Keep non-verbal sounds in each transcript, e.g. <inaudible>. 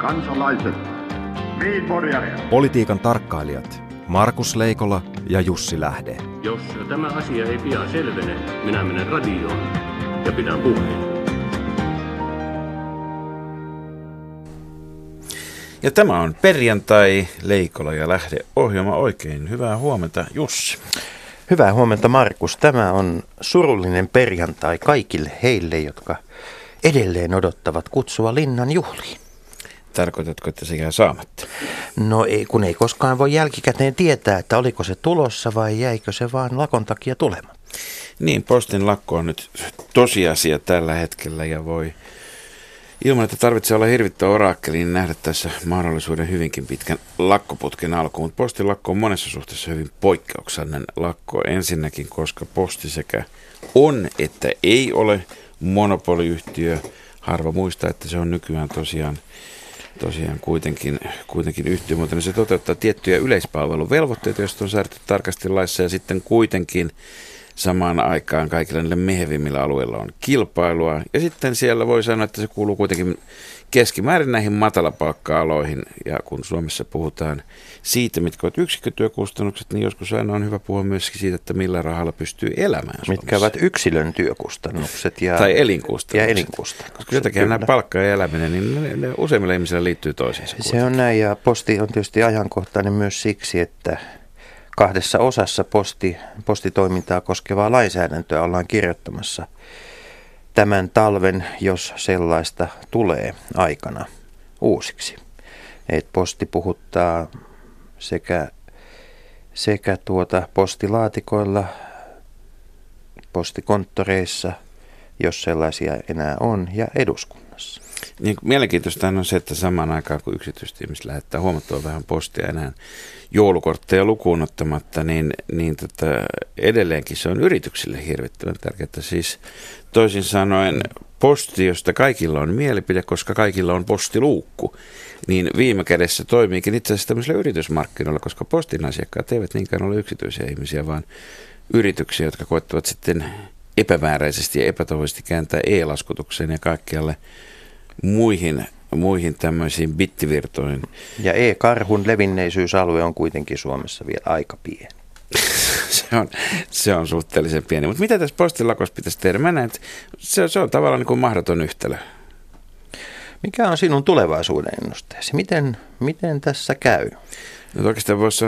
kansalaiset, Politiikan tarkkailijat Markus Leikola ja Jussi Lähde. Jos tämä asia ei pian selvene, minä menen radioon ja pidän puheen. Ja tämä on perjantai Leikola ja Lähde ohjelma. Oikein hyvää huomenta Jussi. Hyvää huomenta Markus. Tämä on surullinen perjantai kaikille heille, jotka edelleen odottavat kutsua linnan juhliin. Tarkoitatko, että se jää saamatta? No ei, kun ei koskaan voi jälkikäteen tietää, että oliko se tulossa vai jäikö se vaan lakon takia tulemaan. Niin, postin lakko on nyt tosiasia tällä hetkellä ja voi ilman, että tarvitsee olla hirvittävä oraakkeli, niin nähdä tässä mahdollisuuden hyvinkin pitkän lakkoputken alkuun. Mutta postin lakko on monessa suhteessa hyvin poikkeuksellinen lakko ensinnäkin, koska posti sekä on että ei ole monopoliyhtiö. Harva muistaa, että se on nykyään tosiaan tosiaan kuitenkin, kuitenkin yhtiömuotoinen. Se toteuttaa tiettyjä yleispalveluvelvoitteita, joista on säädetty tarkasti laissa ja sitten kuitenkin samaan aikaan kaikilla niille mehevimmillä alueilla on kilpailua. Ja sitten siellä voi sanoa, että se kuuluu kuitenkin keskimäärin näihin matalapalkka-aloihin. Ja kun Suomessa puhutaan siitä, mitkä ovat yksikkötyökustannukset, niin joskus aina on hyvä puhua myöskin siitä, että millä rahalla pystyy elämään Suomessa. Mitkä ovat yksilön työkustannukset ja, tai elinkustannukset. Ja elinkustannukset. Koska jotakin nämä palkka ja eläminen, niin ne, ne useimmilla ihmisillä liittyy toisiinsa. Se on näin ja posti on tietysti ajankohtainen myös siksi, että kahdessa osassa posti, postitoimintaa koskevaa lainsäädäntöä ollaan kirjoittamassa tämän talven, jos sellaista tulee aikana uusiksi. Et posti puhuttaa sekä, sekä tuota postilaatikoilla, postikonttoreissa, jos sellaisia enää on, ja eduskunnassa. Niin, mielenkiintoista on se, että samaan aikaan kun yksityiset ihmiset lähettää huomattavan vähän postia enää joulukortteja lukuun ottamatta, niin, niin tota, edelleenkin se on yrityksille hirvittävän tärkeää. Siis toisin sanoen posti, josta kaikilla on mielipide, koska kaikilla on postiluukku, niin viime kädessä toimiikin itse asiassa tämmöisillä yritysmarkkinoilla, koska postin asiakkaat eivät niinkään ole yksityisiä ihmisiä, vaan yrityksiä, jotka koettavat sitten epämääräisesti ja epätoivoisesti kääntää e-laskutukseen ja kaikkialle muihin, muihin tämmöisiin bittivirtoihin. Ja e-karhun levinneisyysalue on kuitenkin Suomessa vielä aika pieni. <laughs> se, on, se on suhteellisen pieni. Mutta mitä tässä postilakossa pitäisi tehdä? Mä näen, että se, se on tavallaan niin kuin mahdoton yhtälö. Mikä on sinun tulevaisuuden ennusteesi? Miten, miten tässä käy? No oikeastaan voisi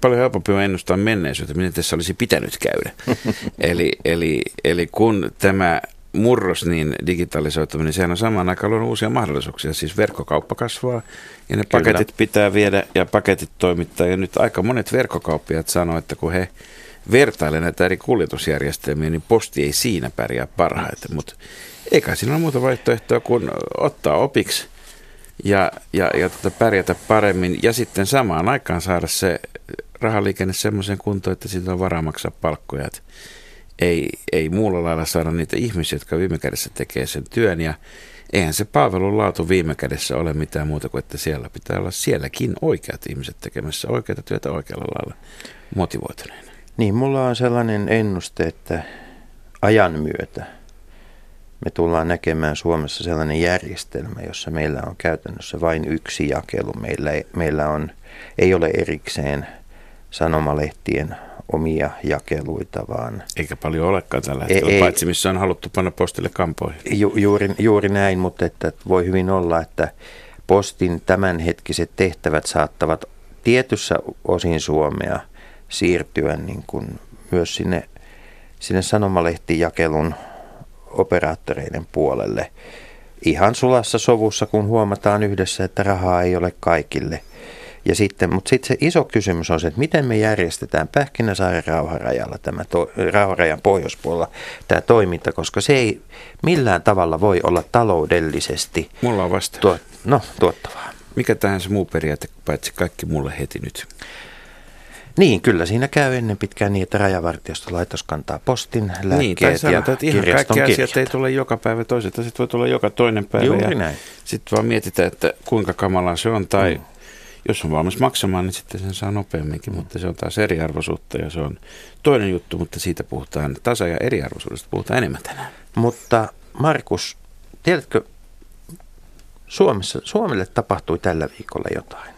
paljon helpompi ennustaa menneisyyttä, miten tässä olisi pitänyt käydä. <laughs> eli, eli, eli kun tämä murros, niin digitalisoituminen, sehän on samaan aikaan luonut uusia mahdollisuuksia. Siis verkkokauppa kasvaa ja ne Kyllä. paketit pitää viedä ja paketit toimittaa. Ja nyt aika monet verkkokauppiat sanoo, että kun he vertailevat näitä eri kuljetusjärjestelmiä, niin posti ei siinä pärjää parhaiten. Mutta eikä siinä ole muuta vaihtoehtoa kuin ottaa opiksi ja, ja, ja tota pärjätä paremmin. Ja sitten samaan aikaan saada se rahaliikenne semmoisen kuntoon, että siitä on varaa maksaa palkkoja. Että ei, ei muulla lailla saada niitä ihmisiä, jotka viime kädessä tekee sen työn ja eihän se palvelun laatu viime kädessä ole mitään muuta kuin, että siellä pitää olla sielläkin oikeat ihmiset tekemässä oikeita työtä oikealla lailla motivoituneena. Niin, mulla on sellainen ennuste, että ajan myötä me tullaan näkemään Suomessa sellainen järjestelmä, jossa meillä on käytännössä vain yksi jakelu. Meillä, meillä on, ei ole erikseen sanomalehtien omia jakeluita, vaan... Eikä paljon olekaan tällä hetkellä, ei, paitsi missä on haluttu panna postille kampoihin. Ju, juuri, juuri näin, mutta että voi hyvin olla, että postin tämänhetkiset tehtävät saattavat tietyssä osin Suomea siirtyä niin kuin myös sinne, sinne sanomalehtijakelun operaattoreiden puolelle. Ihan sulassa sovussa, kun huomataan yhdessä, että rahaa ei ole kaikille – ja sitten, mutta sitten se iso kysymys on se, että miten me järjestetään Pähkinäsaaren rauharajalla, tämä to, rauharajan pohjoispuolella tämä toiminta, koska se ei millään tavalla voi olla taloudellisesti Mulla on vasta. Tuo, no, tuottavaa. Mikä tähän se muu periaate, paitsi kaikki mulle heti nyt? Niin, kyllä siinä käy ennen pitkään niin, että laitos kantaa postin, lääkkeet niin, tai sanotaan, että ihan kaikki kirjat. asiat ei tule joka päivä, toiset asiat voi tulla joka toinen päivä. Juuri näin. Sitten vaan mietitään, että kuinka kamalaa se on tai mm jos on valmis maksamaan, niin sitten sen saa nopeamminkin, mutta se on taas eriarvoisuutta ja se on toinen juttu, mutta siitä puhutaan tasa- ja eriarvoisuudesta puhutaan enemmän tänään. Mutta Markus, tiedätkö, Suomessa, Suomelle tapahtui tällä viikolla jotain.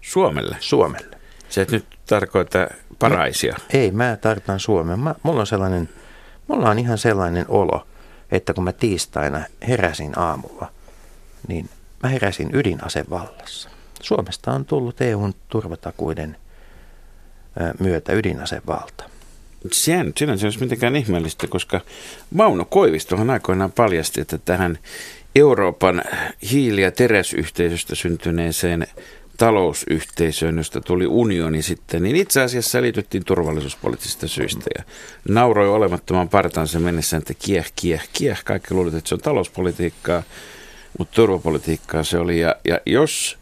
Suomelle? Suomelle. Se et nyt tarkoita paraisia. No, ei, mä tarkoitan Suomen. Mä, mulla on sellainen, mulla on ihan sellainen olo, että kun mä tiistaina heräsin aamulla, niin mä heräsin ydinasevallassa. Suomesta on tullut EUn turvatakuiden myötä ydinasevalta. Sehän nyt sinänsä olisi mitenkään ihmeellistä, koska Mauno Koivistohan aikoinaan paljasti, että tähän Euroopan hiili- ja teräsyhteisöstä syntyneeseen talousyhteisöön, josta tuli unioni sitten, niin itse asiassa liityttiin turvallisuuspoliittisista syistä ja nauroi olemattoman partansa mennessä, että kieh, kieh, kieh. Kaikki luulivat, että se on talouspolitiikkaa, mutta turvapolitiikkaa se oli. Ja, ja jos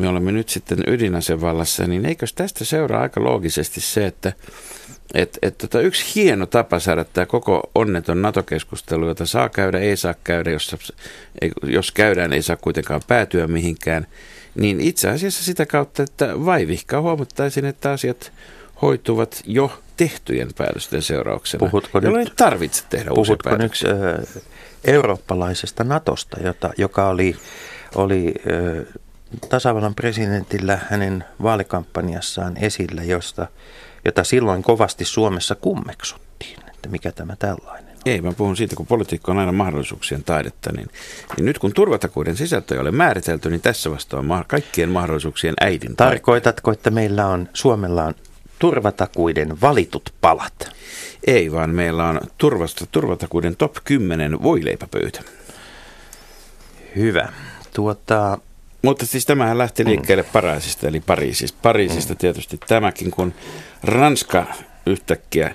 me olemme nyt sitten ydinasevallassa, niin eikös tästä seuraa aika loogisesti se, että et, et tota, yksi hieno tapa saada tämä koko onneton NATO-keskustelu, jota saa käydä, ei saa käydä, jos, jos käydään, ei saa kuitenkaan päätyä mihinkään, niin itse asiassa sitä kautta, että vaivihkaa huomattaisin, että asiat hoituvat jo tehtyjen päätösten seurauksena, puhutko jolloin nyt, ei tarvitse tehdä päätöksiä. nyt äh, eurooppalaisesta Natosta, jota, joka oli, oli äh, tasavallan presidentillä hänen vaalikampanjassaan esillä, josta, jota silloin kovasti Suomessa kummeksuttiin, että mikä tämä tällainen ei, mä puhun siitä, kun politiikka on aina mahdollisuuksien taidetta, niin, niin nyt kun turvatakuiden sisältö ei ole määritelty, niin tässä vasta on ma- kaikkien mahdollisuuksien äidin Tarkoitatko, että meillä on, Suomella on turvatakuiden valitut palat? Ei, vaan meillä on turvasta, turvatakuiden top 10 voileipäpöytä. Hyvä. Tuota, mutta siis tämähän lähti liikkeelle mm. Pariisista, eli Pariisista. Pariisista mm. tietysti tämäkin, kun Ranska yhtäkkiä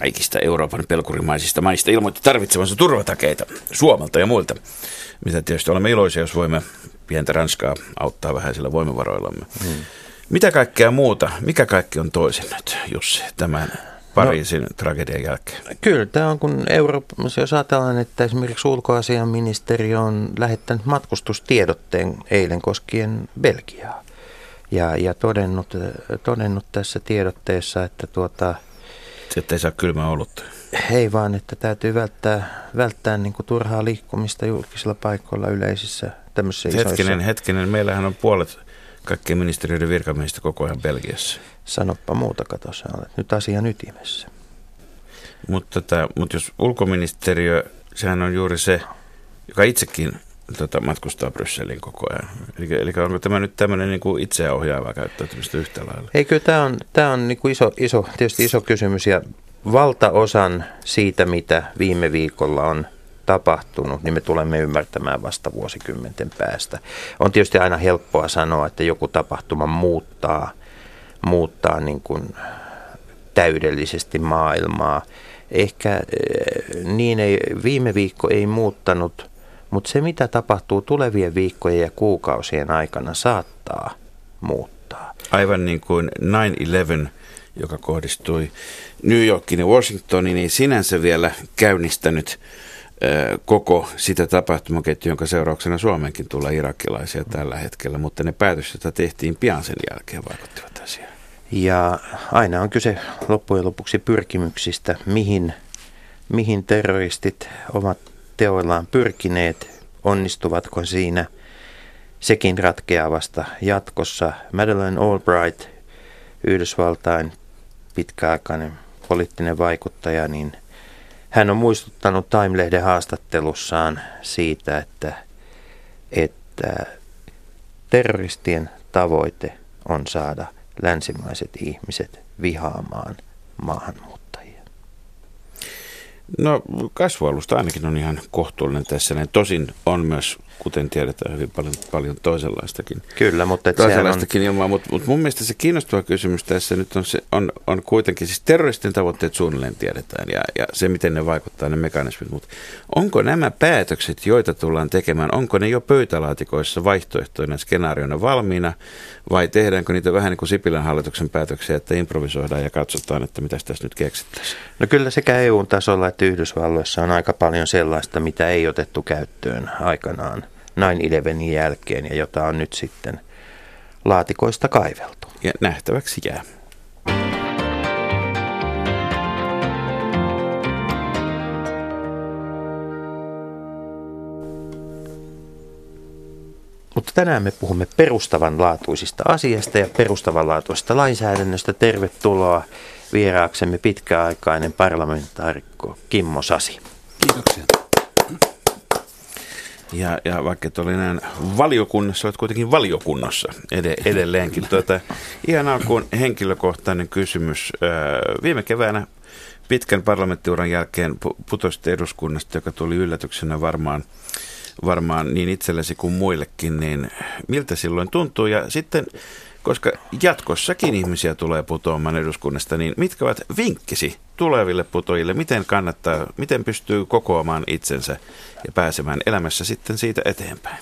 kaikista Euroopan pelkurimaisista maista ilmoitti tarvitsevansa turvatakeita Suomelta ja muilta. Mitä tietysti olemme iloisia, jos voimme pientä Ranskaa auttaa vähäisillä voimavaroillamme. Hmm. Mitä kaikkea muuta, mikä kaikki on toisin nyt, Jussi, tämän Pariisin no, tragedian jälkeen? Kyllä, tämä on kun Euroopassa, jos ajatellaan, että esimerkiksi ulkoasiaministeri on lähettänyt matkustustiedotteen eilen koskien Belgiaa. Ja, ja todennut, todennut tässä tiedotteessa, että tuota, että ei saa kylmää olutta. Ei vaan, että täytyy välttää, välttää niin kuin turhaa liikkumista julkisilla paikoilla yleisissä tämmöisissä Hetkinen, isoissa. hetkinen. Meillähän on puolet kaikkien ministeriöiden virkamiehistä koko ajan Belgiassa. Sanoppa muuta, kato, sä olet nyt asian ytimessä. Mutta, tota, mutta jos ulkoministeriö, sehän on juuri se, joka itsekin tota, matkustaa Brysseliin koko ajan. Eli, eli onko tämä nyt tämmöinen niin kuin itseohjaava käyttäytymistä yhtä lailla? Ei, kyllä tämä on, tämä on niin kuin iso, iso, tietysti iso kysymys ja valtaosan siitä, mitä viime viikolla on tapahtunut, niin me tulemme ymmärtämään vasta vuosikymmenten päästä. On tietysti aina helppoa sanoa, että joku tapahtuma muuttaa, muuttaa niin kuin täydellisesti maailmaa. Ehkä eh, niin ei, viime viikko ei muuttanut – mutta se, mitä tapahtuu tulevien viikkojen ja kuukausien aikana, saattaa muuttaa. Aivan niin kuin 9-11, joka kohdistui New Yorkin ja Washingtoniin, ei sinänsä vielä käynnistänyt koko sitä tapahtumaketjua, jonka seurauksena Suomenkin tulee irakilaisia tällä hetkellä, mutta ne päätökset, joita tehtiin pian sen jälkeen, vaikuttivat asiaan. Ja aina on kyse loppujen lopuksi pyrkimyksistä, mihin, mihin terroristit ovat teoillaan pyrkineet, onnistuvatko siinä, sekin ratkeaa vasta jatkossa. Madeleine Albright, Yhdysvaltain pitkäaikainen poliittinen vaikuttaja, niin hän on muistuttanut Time-lehden haastattelussaan siitä, että, että terroristien tavoite on saada länsimaiset ihmiset vihaamaan maahanmuuttajia. No kasvualusta ainakin on ihan kohtuullinen tässä. Tosin on myös, kuten tiedetään, hyvin paljon, paljon toisenlaistakin. Kyllä, mutta toisenlaistakin on... ilmaa. Mutta, mutta mun mielestä se kiinnostava kysymys tässä nyt on, se, on, on kuitenkin, siis terroristin tavoitteet suunnilleen tiedetään ja, ja se, miten ne vaikuttaa, ne mekanismit. Mutta onko nämä päätökset, joita tullaan tekemään, onko ne jo pöytälaatikoissa vaihtoehtoina skenaariona valmiina vai tehdäänkö niitä vähän niin kuin Sipilän hallituksen päätöksiä, että improvisoidaan ja katsotaan, että mitä tässä nyt keksittäisiin? No kyllä sekä EU-tasolla että Yhdysvalloissa on aika paljon sellaista, mitä ei otettu käyttöön aikanaan 9-11 jälkeen ja jota on nyt sitten laatikoista kaiveltu. Ja nähtäväksi jää. Mutta tänään me puhumme perustavanlaatuisista asiasta ja perustavanlaatuisesta lainsäädännöstä. Tervetuloa vieraaksemme pitkäaikainen parlamentaarikko Kimmo Sasi. Kiitoksia. Ja, ja vaikka et ole enää valiokunnassa, olet kuitenkin valiokunnassa ed- edelleenkin. Tuota, ihan alkuun henkilökohtainen kysymys. Viime keväänä pitkän parlamenttiuran jälkeen putosti eduskunnasta, joka tuli yllätyksenä varmaan, varmaan niin itsellesi kuin muillekin, niin miltä silloin tuntuu? Ja sitten koska jatkossakin ihmisiä tulee putoamaan eduskunnasta, niin mitkä ovat vinkkisi tuleville putoajille, miten kannattaa, miten pystyy kokoamaan itsensä ja pääsemään elämässä sitten siitä eteenpäin?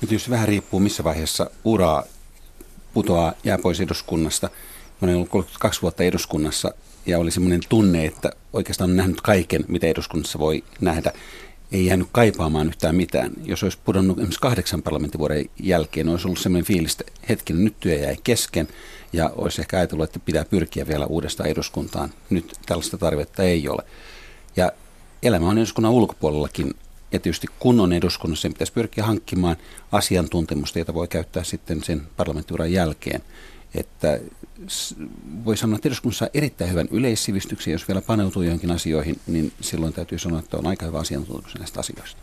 Nyt jos vähän riippuu, missä vaiheessa uraa putoaa, jää pois eduskunnasta. Mä olen ollut kaksi vuotta eduskunnassa ja oli semmoinen tunne, että oikeastaan on nähnyt kaiken, mitä eduskunnassa voi nähdä ei jäänyt kaipaamaan yhtään mitään. Jos olisi pudonnut esimerkiksi kahdeksan parlamenttivuoden jälkeen, olisi ollut sellainen fiilis, että hetkinen, nyt työ jäi kesken ja olisi ehkä ajatellut, että pitää pyrkiä vielä uudestaan eduskuntaan. Nyt tällaista tarvetta ei ole. Ja elämä on eduskunnan ulkopuolellakin ja tietysti kun on eduskunnassa, sen pitäisi pyrkiä hankkimaan asiantuntemusta, jota voi käyttää sitten sen parlamenttiuran jälkeen. Että voi sanoa, että eduskunnassa on erittäin hyvän yleissivistyksen. Jos vielä paneutuu johonkin asioihin, niin silloin täytyy sanoa, että on aika hyvä asiantuntemus näistä asioista.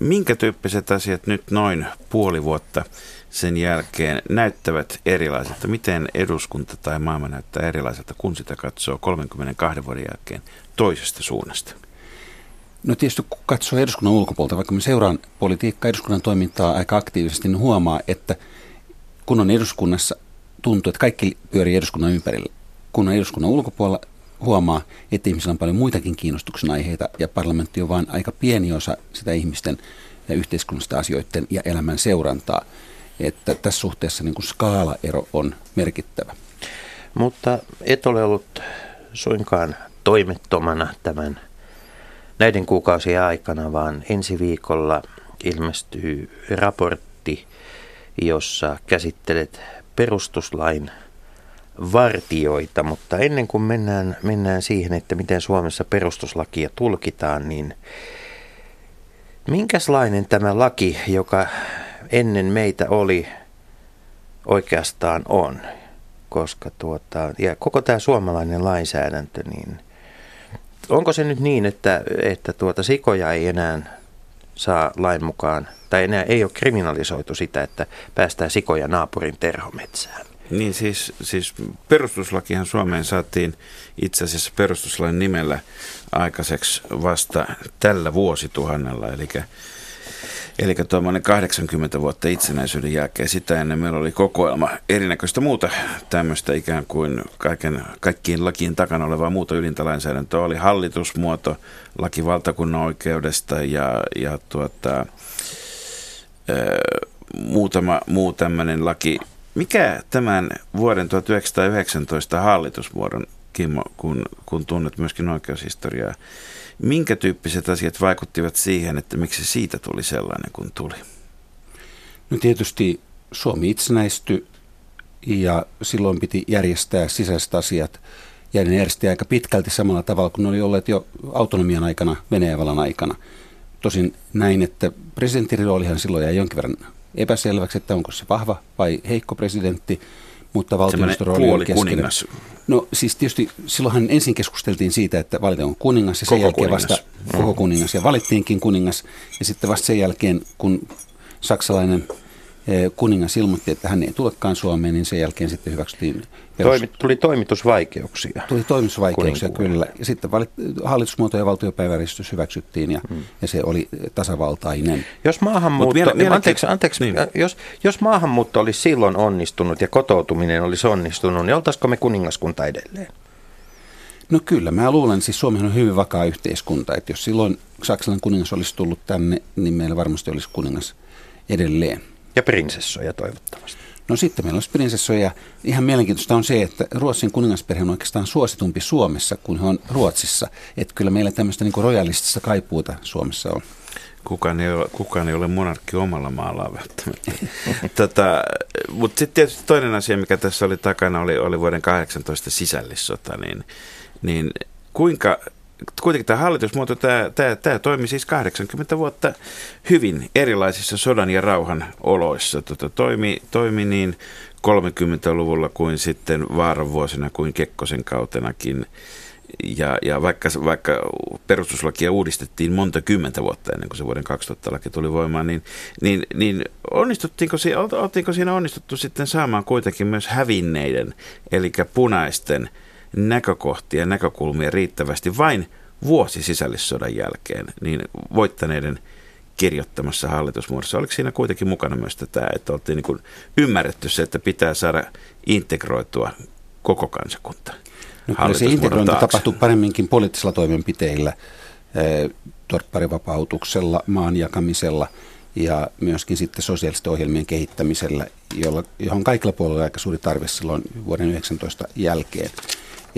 Minkä tyyppiset asiat nyt noin puoli vuotta sen jälkeen näyttävät erilaisilta? Miten eduskunta tai maailma näyttää erilaiselta, kun sitä katsoo 32 vuoden jälkeen toisesta suunnasta? No tietysti kun katsoo eduskunnan ulkopuolelta, vaikka me seuraan politiikkaa, eduskunnan toimintaa aika aktiivisesti, niin huomaa, että kun on eduskunnassa tuntuu, että kaikki pyörii eduskunnan ympärillä. Kun on eduskunnan ulkopuolella, huomaa, että ihmisillä on paljon muitakin kiinnostuksen aiheita ja parlamentti on vain aika pieni osa sitä ihmisten ja yhteiskunnallisten asioiden ja elämän seurantaa. Että tässä suhteessa niin kuin skaalaero on merkittävä. Mutta et ole ollut suinkaan toimettomana tämän näiden kuukausien aikana, vaan ensi viikolla ilmestyy raportti, jossa käsittelet perustuslain vartioita, mutta ennen kuin mennään, mennään siihen, että miten Suomessa perustuslakia tulkitaan, niin minkälainen tämä laki, joka ennen meitä oli, oikeastaan on? Koska tuota, ja koko tämä suomalainen lainsäädäntö, niin onko se nyt niin, että, että tuota sikoja ei enää saa lain mukaan, tai enää ei ole kriminalisoitu sitä, että päästään sikoja naapurin terhometsään. Niin siis, siis perustuslakihan Suomeen saatiin itse asiassa perustuslain nimellä aikaiseksi vasta tällä vuosituhannella, eli Eli tuommoinen 80 vuotta itsenäisyyden jälkeen. Sitä ennen meillä oli kokoelma erinäköistä muuta tämmöistä ikään kuin kaiken, kaikkien lakien takana olevaa muuta ylintä lainsäädäntöä. Oli hallitusmuoto, laki valtakunnan oikeudesta ja, ja tuota, muutama muu tämmöinen laki. Mikä tämän vuoden 1919 hallitusmuodon, Kimmo, kun, kun tunnet myöskin oikeushistoriaa, minkä tyyppiset asiat vaikuttivat siihen, että miksi siitä tuli sellainen kuin tuli? No tietysti Suomi itsenäistyi ja silloin piti järjestää sisäiset asiat. Ja ne järjesti aika pitkälti samalla tavalla kuin ne oli olleet jo autonomian aikana, Venäjävallan aikana. Tosin näin, että presidentin roolihan silloin jäi jonkin verran epäselväksi, että onko se vahva vai heikko presidentti, mutta valtioneuvoston rooli on kuningas. No siis tietysti silloinhan ensin keskusteltiin siitä, että valitaan kuningas ja sen koko jälkeen kuningas. vasta mm. koko kuningas ja valittiinkin kuningas ja sitten vasta sen jälkeen, kun saksalainen kuningas ilmoitti, että hän ei tulekaan Suomeen, niin sen jälkeen sitten hyväksyttiin. Perus... Toimi, tuli toimitusvaikeuksia. Tuli toimitusvaikeuksia, kyllä. Ja sitten valit, hallitusmuoto ja valtiopäiväristys hyväksyttiin ja, hmm. ja se oli tasavaltainen. Jos maahanmuutto, vielä, vielä, anteeksi, anteeksi, niin. jos, jos maahanmuutto olisi silloin onnistunut ja kotoutuminen olisi onnistunut, niin oltaisiko me kuningaskunta edelleen? No kyllä, mä luulen, siis Suomi on hyvin vakaa yhteiskunta, että jos silloin saksalainen kuningas olisi tullut tänne, niin meillä varmasti olisi kuningas edelleen. Ja prinsessoja toivottavasti. No sitten meillä olisi prinsessoja. Ihan mielenkiintoista on se, että Ruotsin kuningasperhe on oikeastaan suositumpi Suomessa kuin he on Ruotsissa. Että kyllä meillä tämmöistä niin rojalistista kaipuuta Suomessa on. Kukaan ei ole, kukaan ei ole monarkki omalla maallaan välttämättä. <laughs> tota, Mutta sitten tietysti toinen asia, mikä tässä oli takana, oli, oli vuoden 18 sisällissota. Niin, niin kuinka kuitenkin tämä hallitusmuoto, tämä, tämä, tämä toimi siis 80 vuotta hyvin erilaisissa sodan ja rauhan oloissa. Tota, toimi, toimi niin 30-luvulla kuin sitten vaaran vuosina kuin Kekkosen kautenakin. Ja, ja vaikka, vaikka perustuslakia uudistettiin monta kymmentä vuotta ennen kuin se vuoden 2000 laki tuli voimaan, niin, niin, niin onnistuttiinko, oltiinko siinä onnistuttu sitten saamaan kuitenkin myös hävinneiden, eli punaisten näkökohtia ja näkökulmia riittävästi vain vuosi sisällissodan jälkeen, niin voittaneiden kirjoittamassa hallitusmuodossa. Oliko siinä kuitenkin mukana myös tätä, että oltiin niin kuin ymmärretty se, että pitää saada integroitua koko kansakunta? No, kyllä se integrointi taakse. tapahtuu paremminkin poliittisilla toimenpiteillä, eh, torpparivapautuksella, maan jakamisella ja myöskin sitten sosiaalisten ohjelmien kehittämisellä, jolla, johon kaikilla puolilla on aika suuri tarve silloin vuoden 19 jälkeen.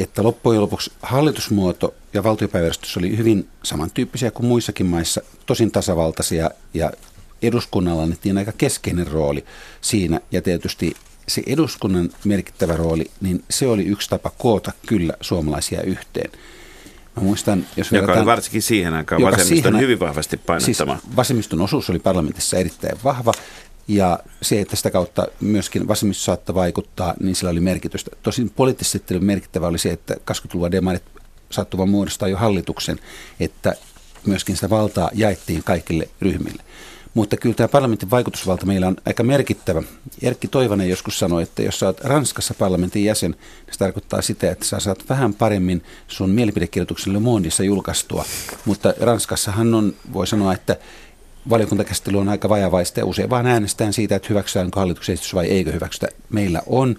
Että loppujen lopuksi hallitusmuoto ja valtiopäiväjärjestys oli hyvin samantyyppisiä kuin muissakin maissa, tosin tasavaltaisia ja eduskunnalla annettiin aika keskeinen rooli siinä ja tietysti se eduskunnan merkittävä rooli, niin se oli yksi tapa koota kyllä suomalaisia yhteen. Mä muistan, jos joka oli varsinkin siihen aikaan vasemmiston siihen, hyvin vahvasti painottama. Siis vasemmiston osuus oli parlamentissa erittäin vahva ja se, että sitä kautta myöskin vasemmisto saattoi vaikuttaa, niin sillä oli merkitystä. Tosin poliittisesti merkittävä oli se, että 20-luvun demarit saattuvan muodostaa jo hallituksen, että myöskin sitä valtaa jaettiin kaikille ryhmille. Mutta kyllä tämä parlamentin vaikutusvalta meillä on aika merkittävä. Erkki Toivonen joskus sanoi, että jos oot Ranskassa parlamentin jäsen, niin se tarkoittaa sitä, että sä saat vähän paremmin sun mielipidekirjoituksen Le Mondissa julkaistua. Mutta Ranskassahan on, voi sanoa, että valiokuntakäsittely on aika vajavaista ja usein vaan äänestetään siitä, että hyväksytäänkö hallituksen esitys vai eikö hyväksytä. Meillä on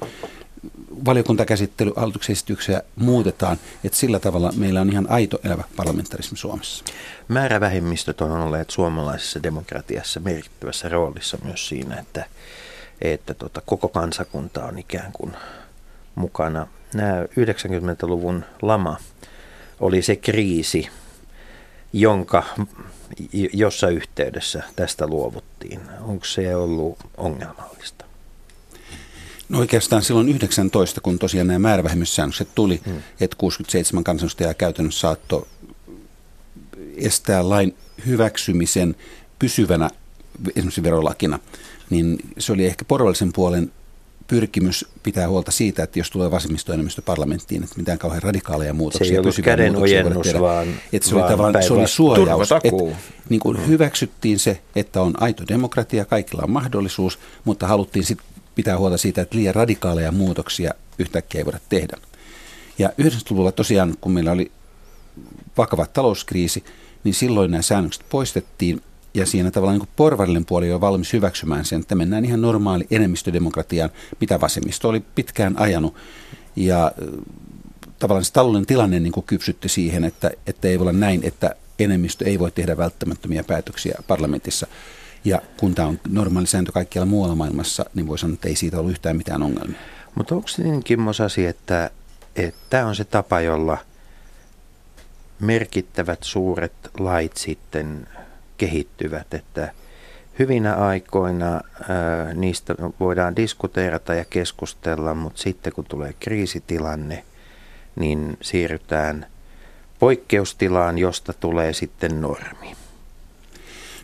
valiokuntakäsittely, hallituksen esityksiä muutetaan, että sillä tavalla meillä on ihan aito elävä parlamentarismi Suomessa. Määrävähemmistöt on olleet suomalaisessa demokratiassa merkittävässä roolissa myös siinä, että, että tota, koko kansakunta on ikään kuin mukana. Nämä 90-luvun lama oli se kriisi, jonka, jossa yhteydessä tästä luovuttiin. Onko se ollut ongelmallista? No oikeastaan silloin 19, kun tosiaan nämä määrävähemyssäännökset tuli, hmm. että 67 kansanedustajaa käytännössä saattoi estää lain hyväksymisen pysyvänä esimerkiksi verolakina, niin se oli ehkä porvallisen puolen pyrkimys pitää huolta siitä, että jos tulee vasemmistoenemmistö parlamenttiin, että mitään kauhean radikaaleja muutoksia, se ei ollut käden ojennus, vaan, että se, vaan oli se oli suojaus. Että, niin kuin mm. hyväksyttiin se, että on aito demokratia, kaikilla on mahdollisuus, mutta haluttiin sitten pitää huolta siitä, että liian radikaaleja muutoksia yhtäkkiä ei voida tehdä. Ja 90-luvulla tosiaan, kun meillä oli vakava talouskriisi, niin silloin nämä säännökset poistettiin ja siinä tavallaan niin porvarillinen puoli on valmis hyväksymään sen, että mennään ihan normaali enemmistödemokratiaan, mitä vasemmisto oli pitkään ajanut. Ja tavallaan se taloudellinen tilanne niin kuin kypsytti siihen, että, että ei voi olla näin, että enemmistö ei voi tehdä välttämättömiä päätöksiä parlamentissa. Ja kun tämä on normaali sääntö kaikkialla muualla maailmassa, niin voi sanoa, että ei siitä ollut yhtään mitään ongelmia. Mutta onko niin Kimmo Sasi, että tämä on se tapa, jolla merkittävät suuret lait sitten kehittyvät, että hyvinä aikoina ää, niistä voidaan diskuteerata ja keskustella, mutta sitten kun tulee kriisitilanne, niin siirrytään poikkeustilaan, josta tulee sitten normi.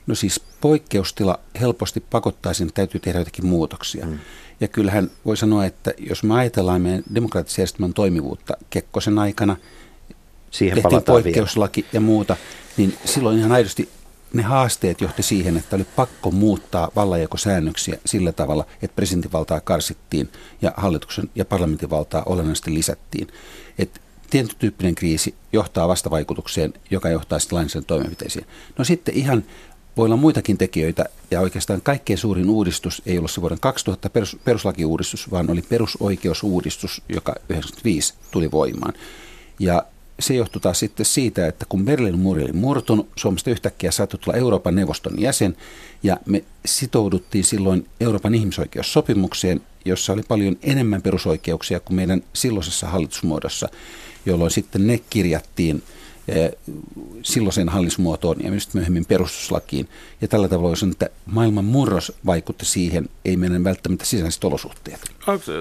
No siis poikkeustila helposti pakottaisi, että täytyy tehdä jotakin muutoksia. Mm. Ja kyllähän voi sanoa, että jos me ajatellaan meidän demokraattisen järjestelmän toimivuutta Kekkosen aikana, Siihen tehtiin poikkeuslaki vielä. ja muuta, niin silloin ihan aidosti ne haasteet johti siihen, että oli pakko muuttaa vallanjakosäännöksiä sillä tavalla, että presidentinvaltaa karsittiin ja hallituksen ja parlamentin valtaa olennaisesti lisättiin. Et tietyn tyyppinen kriisi johtaa vastavaikutukseen, joka johtaa sitten lainsäädännön toimenpiteisiin. No sitten ihan voi olla muitakin tekijöitä, ja oikeastaan kaikkein suurin uudistus ei ollut se vuoden 2000 perus, peruslakiuudistus, vaan oli perusoikeusuudistus, joka 1995 tuli voimaan. Ja se johtui taas sitten siitä, että kun Berliinin muuri oli murtunut, Suomesta yhtäkkiä saattoi tulla Euroopan neuvoston jäsen, ja me sitouduttiin silloin Euroopan ihmisoikeussopimukseen, jossa oli paljon enemmän perusoikeuksia kuin meidän silloisessa hallitusmuodossa, jolloin sitten ne kirjattiin silloiseen hallinnismuotoon ja myös myöhemmin perustuslakiin. Ja tällä tavalla on, että maailman murros vaikutti siihen, ei meidän välttämättä sisäiset olosuhteet.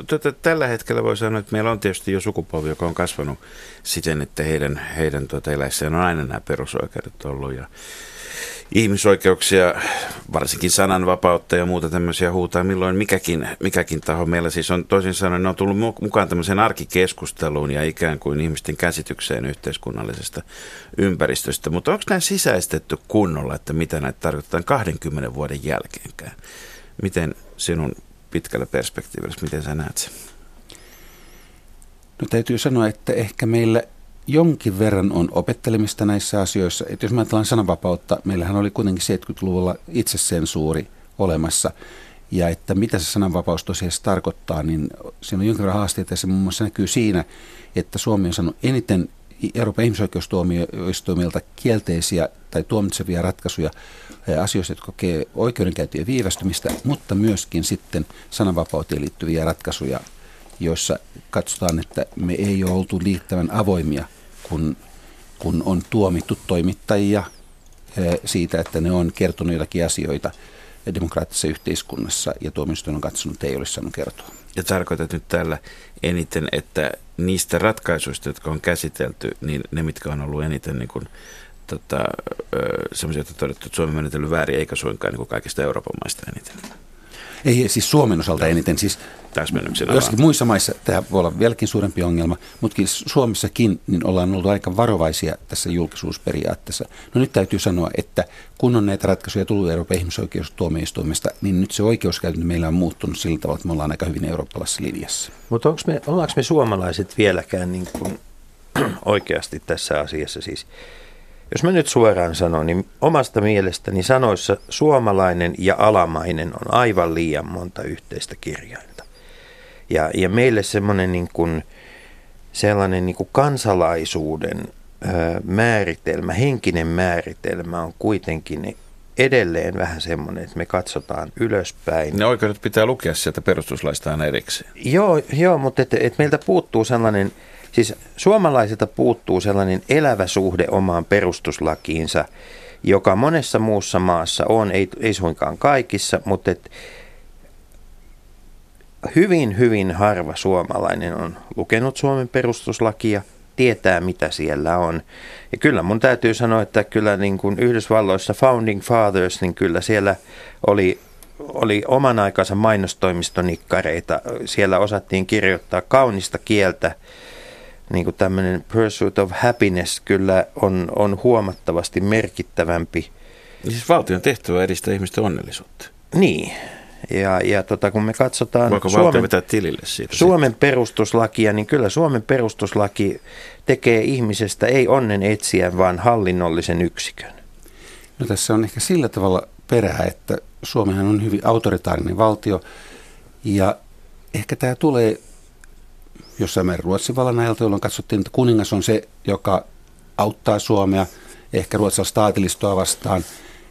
Tätä, tällä hetkellä voi sanoa, että meillä on tietysti jo sukupolvi, joka on kasvanut siten, että heidän, heidän tuota eläissään on aina nämä perusoikeudet ollut. Ja ihmisoikeuksia, varsinkin sananvapautta ja muuta tämmöisiä huutaa, milloin mikäkin, mikäkin taho meillä siis on, toisin sanoen, ne on tullut mukaan tämmöiseen arkikeskusteluun ja ikään kuin ihmisten käsitykseen yhteiskunnallisesta ympäristöstä. Mutta onko nämä sisäistetty kunnolla, että mitä näitä tarkoittaa 20 vuoden jälkeenkään? Miten sinun pitkällä perspektiivillä, miten sä näet sen? No täytyy sanoa, että ehkä meillä jonkin verran on opettelemista näissä asioissa. Että jos me ajatellaan sananvapautta, meillähän oli kuitenkin 70-luvulla itsesensuuri olemassa. Ja että mitä se sananvapaus tosiaan tarkoittaa, niin siinä on jonkin verran haasteita. Ja se muun muassa näkyy siinä, että Suomi on saanut eniten Euroopan ihmisoikeustuomioistuimilta kielteisiä tai tuomitsevia ratkaisuja asioista, jotka kokee oikeudenkäyntien viivästymistä, mutta myöskin sitten sananvapauteen liittyviä ratkaisuja, joissa katsotaan, että me ei ole oltu liittävän avoimia kun, kun on tuomittu toimittajia eh, siitä, että ne on kertonut jotakin asioita demokraattisessa yhteiskunnassa ja tuomioistuin on katsonut, että ei olisi saanut kertoa. Ja tarkoitat nyt tällä eniten, että niistä ratkaisuista, jotka on käsitelty, niin ne, mitkä on ollut eniten niin tota, semmoisia, että todettu, että Suomen menetellyt väärin, eikä suinkaan niin kuin kaikista Euroopan maista eniten. Ei siis Suomen osalta eniten. Siis Täsmennyksenä Jossakin muissa maissa tämä voi olla vieläkin suurempi ongelma, mutta Suomessakin niin ollaan ollut aika varovaisia tässä julkisuusperiaatteessa. No nyt täytyy sanoa, että kun on näitä ratkaisuja tullut Euroopan ihmisoikeustuomioistuimesta, niin nyt se oikeuskäytäntö meillä on muuttunut sillä tavalla, että me ollaan aika hyvin eurooppalaisessa linjassa. Mutta me, ollaanko me suomalaiset vieläkään niin kuin <clears throat> oikeasti tässä asiassa siis jos mä nyt suoraan sanon, niin omasta mielestäni sanoissa suomalainen ja alamainen on aivan liian monta yhteistä kirjainta. Ja, ja meille semmoinen niin kuin, sellainen niin kuin kansalaisuuden ö, määritelmä, henkinen määritelmä on kuitenkin edelleen vähän semmoinen, että me katsotaan ylöspäin. Ne oikeudet pitää lukea sieltä perustuslaistaan erikseen. Joo, joo mutta et, et meiltä puuttuu sellainen Siis suomalaisilta puuttuu sellainen elävä suhde omaan perustuslakiinsa, joka monessa muussa maassa on, ei, ei suinkaan kaikissa, mutta et hyvin, hyvin harva suomalainen on lukenut Suomen perustuslakia, tietää mitä siellä on. Ja kyllä mun täytyy sanoa, että kyllä niin kuin Yhdysvalloissa Founding Fathers, niin kyllä siellä oli oli oman aikansa mainostoimistonikkareita. Siellä osattiin kirjoittaa kaunista kieltä niin kuin tämmöinen pursuit of happiness kyllä on, on huomattavasti merkittävämpi. Siis valtion tehtävä edistää ihmisten onnellisuutta. Niin. Ja, ja tota, kun me katsotaan Voiko Suomen, tilille siitä Suomen sitten? perustuslakia, niin kyllä Suomen perustuslaki tekee ihmisestä ei onnen etsiä, vaan hallinnollisen yksikön. No tässä on ehkä sillä tavalla perää, että Suomihan on hyvin autoritaarinen valtio ja ehkä tämä tulee jossain määrin Ruotsin vallan ajalta, jolloin katsottiin, että kuningas on se, joka auttaa Suomea ehkä ruotsalaista aatelistoa vastaan.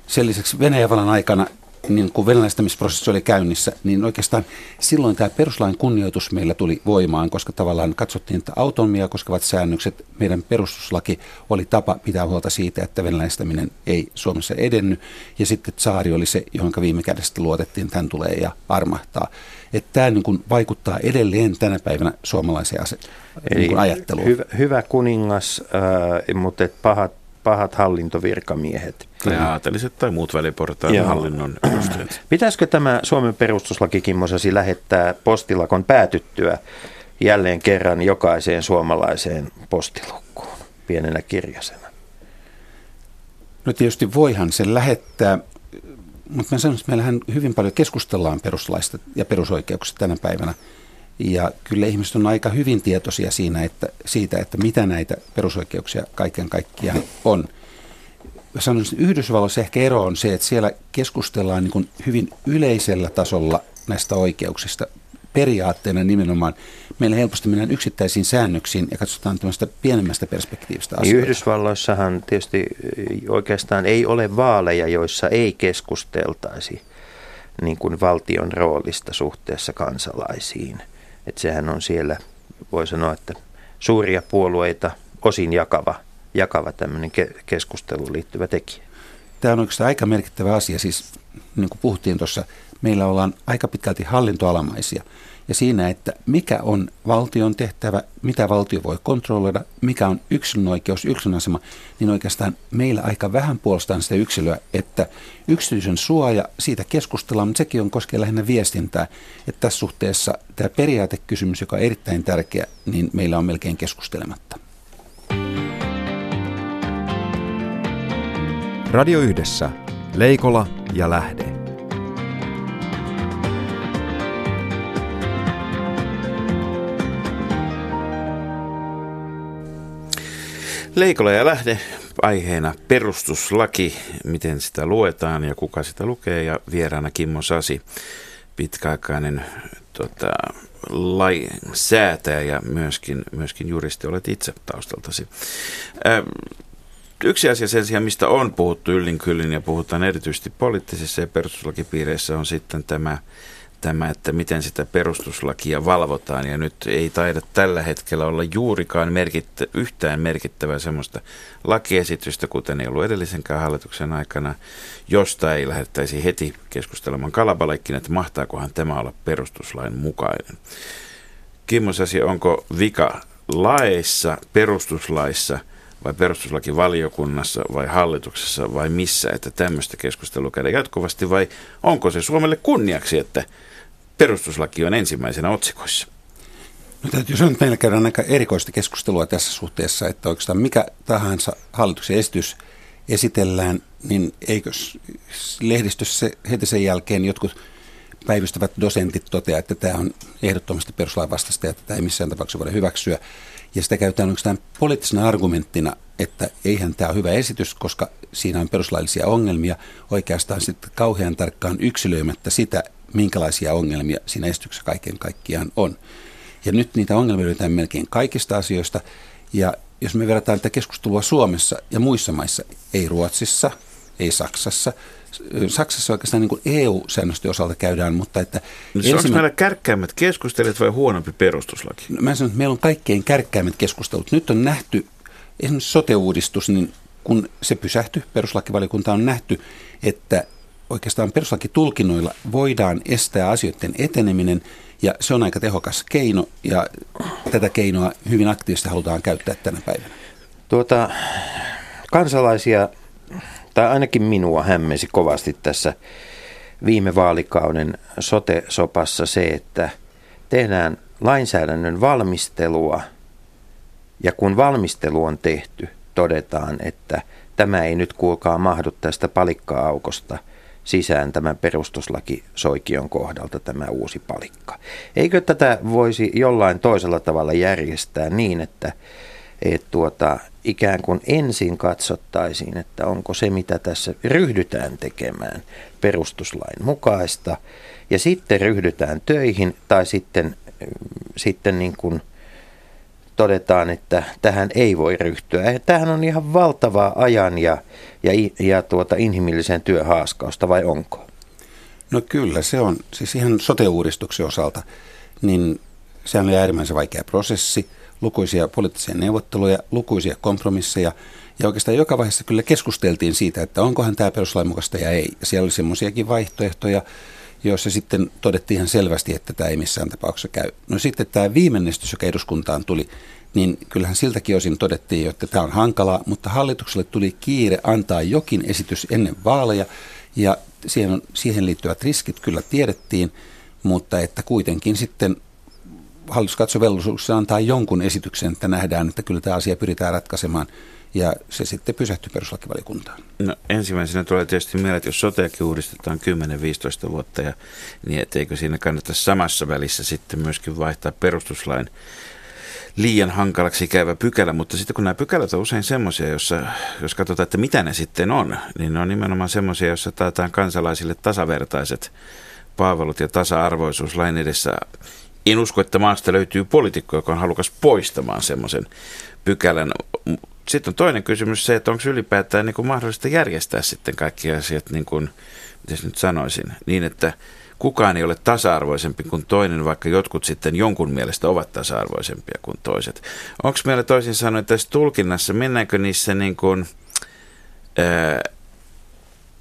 Sen lisäksi Venäjän vallan aikana niin kun venäläistämisprosessi oli käynnissä, niin oikeastaan silloin tämä peruslain kunnioitus meillä tuli voimaan, koska tavallaan katsottiin, että autonomia koskevat säännökset, meidän perustuslaki oli tapa pitää huolta siitä, että venäläistäminen ei Suomessa edennyt, ja sitten saari oli se, johon viime kädessä luotettiin, että hän tulee ja armahtaa. Että tämä niin kuin vaikuttaa edelleen tänä päivänä suomalaiseen ase- Eli niin ajatteluun. Hyvä, hyvä kuningas, äh, mutta pahat pahat hallintovirkamiehet. Tai aateliset tai muut väliportaan Joo. hallinnon edustajat. <clears throat> Pitäisikö tämä Suomen perustuslaki Kimmosasi lähettää postilakon päätyttyä jälleen kerran jokaiseen suomalaiseen postilukkuun pienenä kirjasena? No tietysti voihan sen lähettää, mutta mä sanoisin, että meillähän hyvin paljon keskustellaan peruslaista ja perusoikeuksista tänä päivänä. Ja kyllä ihmiset on aika hyvin tietoisia siinä, että, siitä, että mitä näitä perusoikeuksia kaiken kaikkiaan on. Sanoisin, että Yhdysvalloissa ehkä ero on se, että siellä keskustellaan niin kuin hyvin yleisellä tasolla näistä oikeuksista periaatteena nimenomaan. Meillä helposti mennään yksittäisiin säännöksiin ja katsotaan tämmöistä pienemmästä perspektiivistä asioita. Yhdysvalloissahan tietysti oikeastaan ei ole vaaleja, joissa ei keskusteltaisi niin kuin valtion roolista suhteessa kansalaisiin – että sehän on siellä, voi sanoa, että suuria puolueita osin jakava jakava tämmöinen ke- keskusteluun liittyvä tekijä. Tämä on oikeastaan aika merkittävä asia. Siis niin kuin puhuttiin tuossa, meillä ollaan aika pitkälti hallintoalamaisia. Ja siinä, että mikä on valtion tehtävä, mitä valtio voi kontrolloida, mikä on yksilön oikeus, yksilön asema, niin oikeastaan meillä aika vähän puolestaan sitä yksilöä, että yksityisen suoja, siitä keskustellaan, mutta sekin on koskee lähinnä viestintää. Että tässä suhteessa tämä periaatekysymys, joka on erittäin tärkeä, niin meillä on melkein keskustelematta. Radio Yhdessä. Leikola ja Lähde. Leikola ja lähde aiheena perustuslaki, miten sitä luetaan ja kuka sitä lukee? Ja vieraana Kimmo Sasi, pitkäaikainen tota, lainsäätäjä ja myöskin, myöskin juristi. Olet itse taustaltasi. Ää, Yksi asia sen sijaan, mistä on puhuttu yllin kyllin ja puhutaan erityisesti poliittisissa ja perustuslakipiireissä on sitten tämä tämä, että miten sitä perustuslakia valvotaan. Ja nyt ei taida tällä hetkellä olla juurikaan merkittä, yhtään merkittävää semmoista lakiesitystä, kuten ei ollut edellisenkään hallituksen aikana, josta ei lähdettäisi heti keskustelemaan kalabaleikkin, että mahtaakohan tämä olla perustuslain mukainen. Kimmo Sasi, onko vika laeissa, perustuslaissa vai perustuslakivaliokunnassa vai hallituksessa vai missä, että tämmöistä keskustelua käydään jatkuvasti vai onko se Suomelle kunniaksi, että perustuslaki on ensimmäisenä otsikoissa. No täytyy sanoa, että meillä käydään aika erikoista keskustelua tässä suhteessa, että oikeastaan mikä tahansa hallituksen esitys esitellään, niin eikö lehdistössä heti sen jälkeen jotkut päivystävät dosentit toteaa, että tämä on ehdottomasti peruslain vastaista ja että tämä ei missään tapauksessa voida hyväksyä. Ja sitä käytetään oikeastaan poliittisena argumenttina, että eihän tämä ole hyvä esitys, koska siinä on peruslaillisia ongelmia. Oikeastaan sitten kauhean tarkkaan yksilöimättä sitä, minkälaisia ongelmia siinä esityksessä kaiken kaikkiaan on. Ja nyt niitä ongelmia löytää melkein kaikista asioista. Ja jos me verrataan tätä keskustelua Suomessa ja muissa maissa, ei Ruotsissa, ei Saksassa, Saksassa oikeastaan niin EU-säännösten osalta käydään, mutta että... No, ensimmä... Onko meillä kärkkäimmät keskustelut vai huonompi perustuslaki? No, mä sanon, että meillä on kaikkein kärkkäimmät keskustelut. Nyt on nähty, esimerkiksi sote-uudistus, niin kun se pysähtyi, peruslakivaliokunta on nähty, että oikeastaan peruslakitulkinnoilla voidaan estää asioiden eteneminen, ja se on aika tehokas keino, ja tätä keinoa hyvin aktiivisesti halutaan käyttää tänä päivänä. Tuota, kansalaisia, tai ainakin minua hämmensi kovasti tässä viime vaalikauden sote-sopassa se, että tehdään lainsäädännön valmistelua, ja kun valmistelu on tehty, todetaan, että tämä ei nyt kuulkaa mahdu tästä palikka-aukosta – sisään tämän perustuslaki Soikion kohdalta tämä uusi palikka. Eikö tätä voisi jollain toisella tavalla järjestää niin, että et tuota, ikään kuin ensin katsottaisiin, että onko se, mitä tässä ryhdytään tekemään perustuslain mukaista, ja sitten ryhdytään töihin, tai sitten, sitten niin kuin – todetaan, että tähän ei voi ryhtyä. Tähän on ihan valtavaa ajan ja, ja, ja tuota inhimillisen työhaaskausta, vai onko? No kyllä, se on. Siis ihan sote-uudistuksen osalta, niin se on äärimmäisen vaikea prosessi, lukuisia poliittisia neuvotteluja, lukuisia kompromisseja, ja oikeastaan joka vaiheessa kyllä keskusteltiin siitä, että onkohan tämä peruslain mukaista ja ei. Siellä oli semmoisiakin vaihtoehtoja, joissa sitten todettiin ihan selvästi, että tämä ei missään tapauksessa käy. No sitten tämä viimennestys, joka eduskuntaan tuli, niin kyllähän siltäkin osin todettiin, että tämä on hankalaa, mutta hallitukselle tuli kiire antaa jokin esitys ennen vaaleja, ja siihen, on, siihen liittyvät riskit kyllä tiedettiin, mutta että kuitenkin sitten hallitus katsoi velvollisuuksia antaa jonkun esityksen, että nähdään, että kyllä tämä asia pyritään ratkaisemaan ja se sitten pysähtyi peruslakivaliokuntaan. No ensimmäisenä tulee tietysti mieleen, että jos soteakin uudistetaan 10-15 vuotta, ja, niin etteikö siinä kannata samassa välissä sitten myöskin vaihtaa perustuslain liian hankalaksi käyvä pykälä, mutta sitten kun nämä pykälät on usein semmoisia, jossa, jos katsotaan, että mitä ne sitten on, niin ne on nimenomaan semmoisia, joissa taataan kansalaisille tasavertaiset palvelut ja tasa-arvoisuus lain edessä. En usko, että maasta löytyy poliitikko, joka on halukas poistamaan semmoisen pykälän sitten on toinen kysymys se, että onko ylipäätään niin kuin mahdollista järjestää sitten kaikki asiat, niin kuin, miten nyt sanoisin, niin että kukaan ei ole tasa-arvoisempi kuin toinen, vaikka jotkut sitten jonkun mielestä ovat tasa-arvoisempia kuin toiset. Onko meillä toisin sanoen tässä tulkinnassa, mennäänkö niissä niin kuin, ää,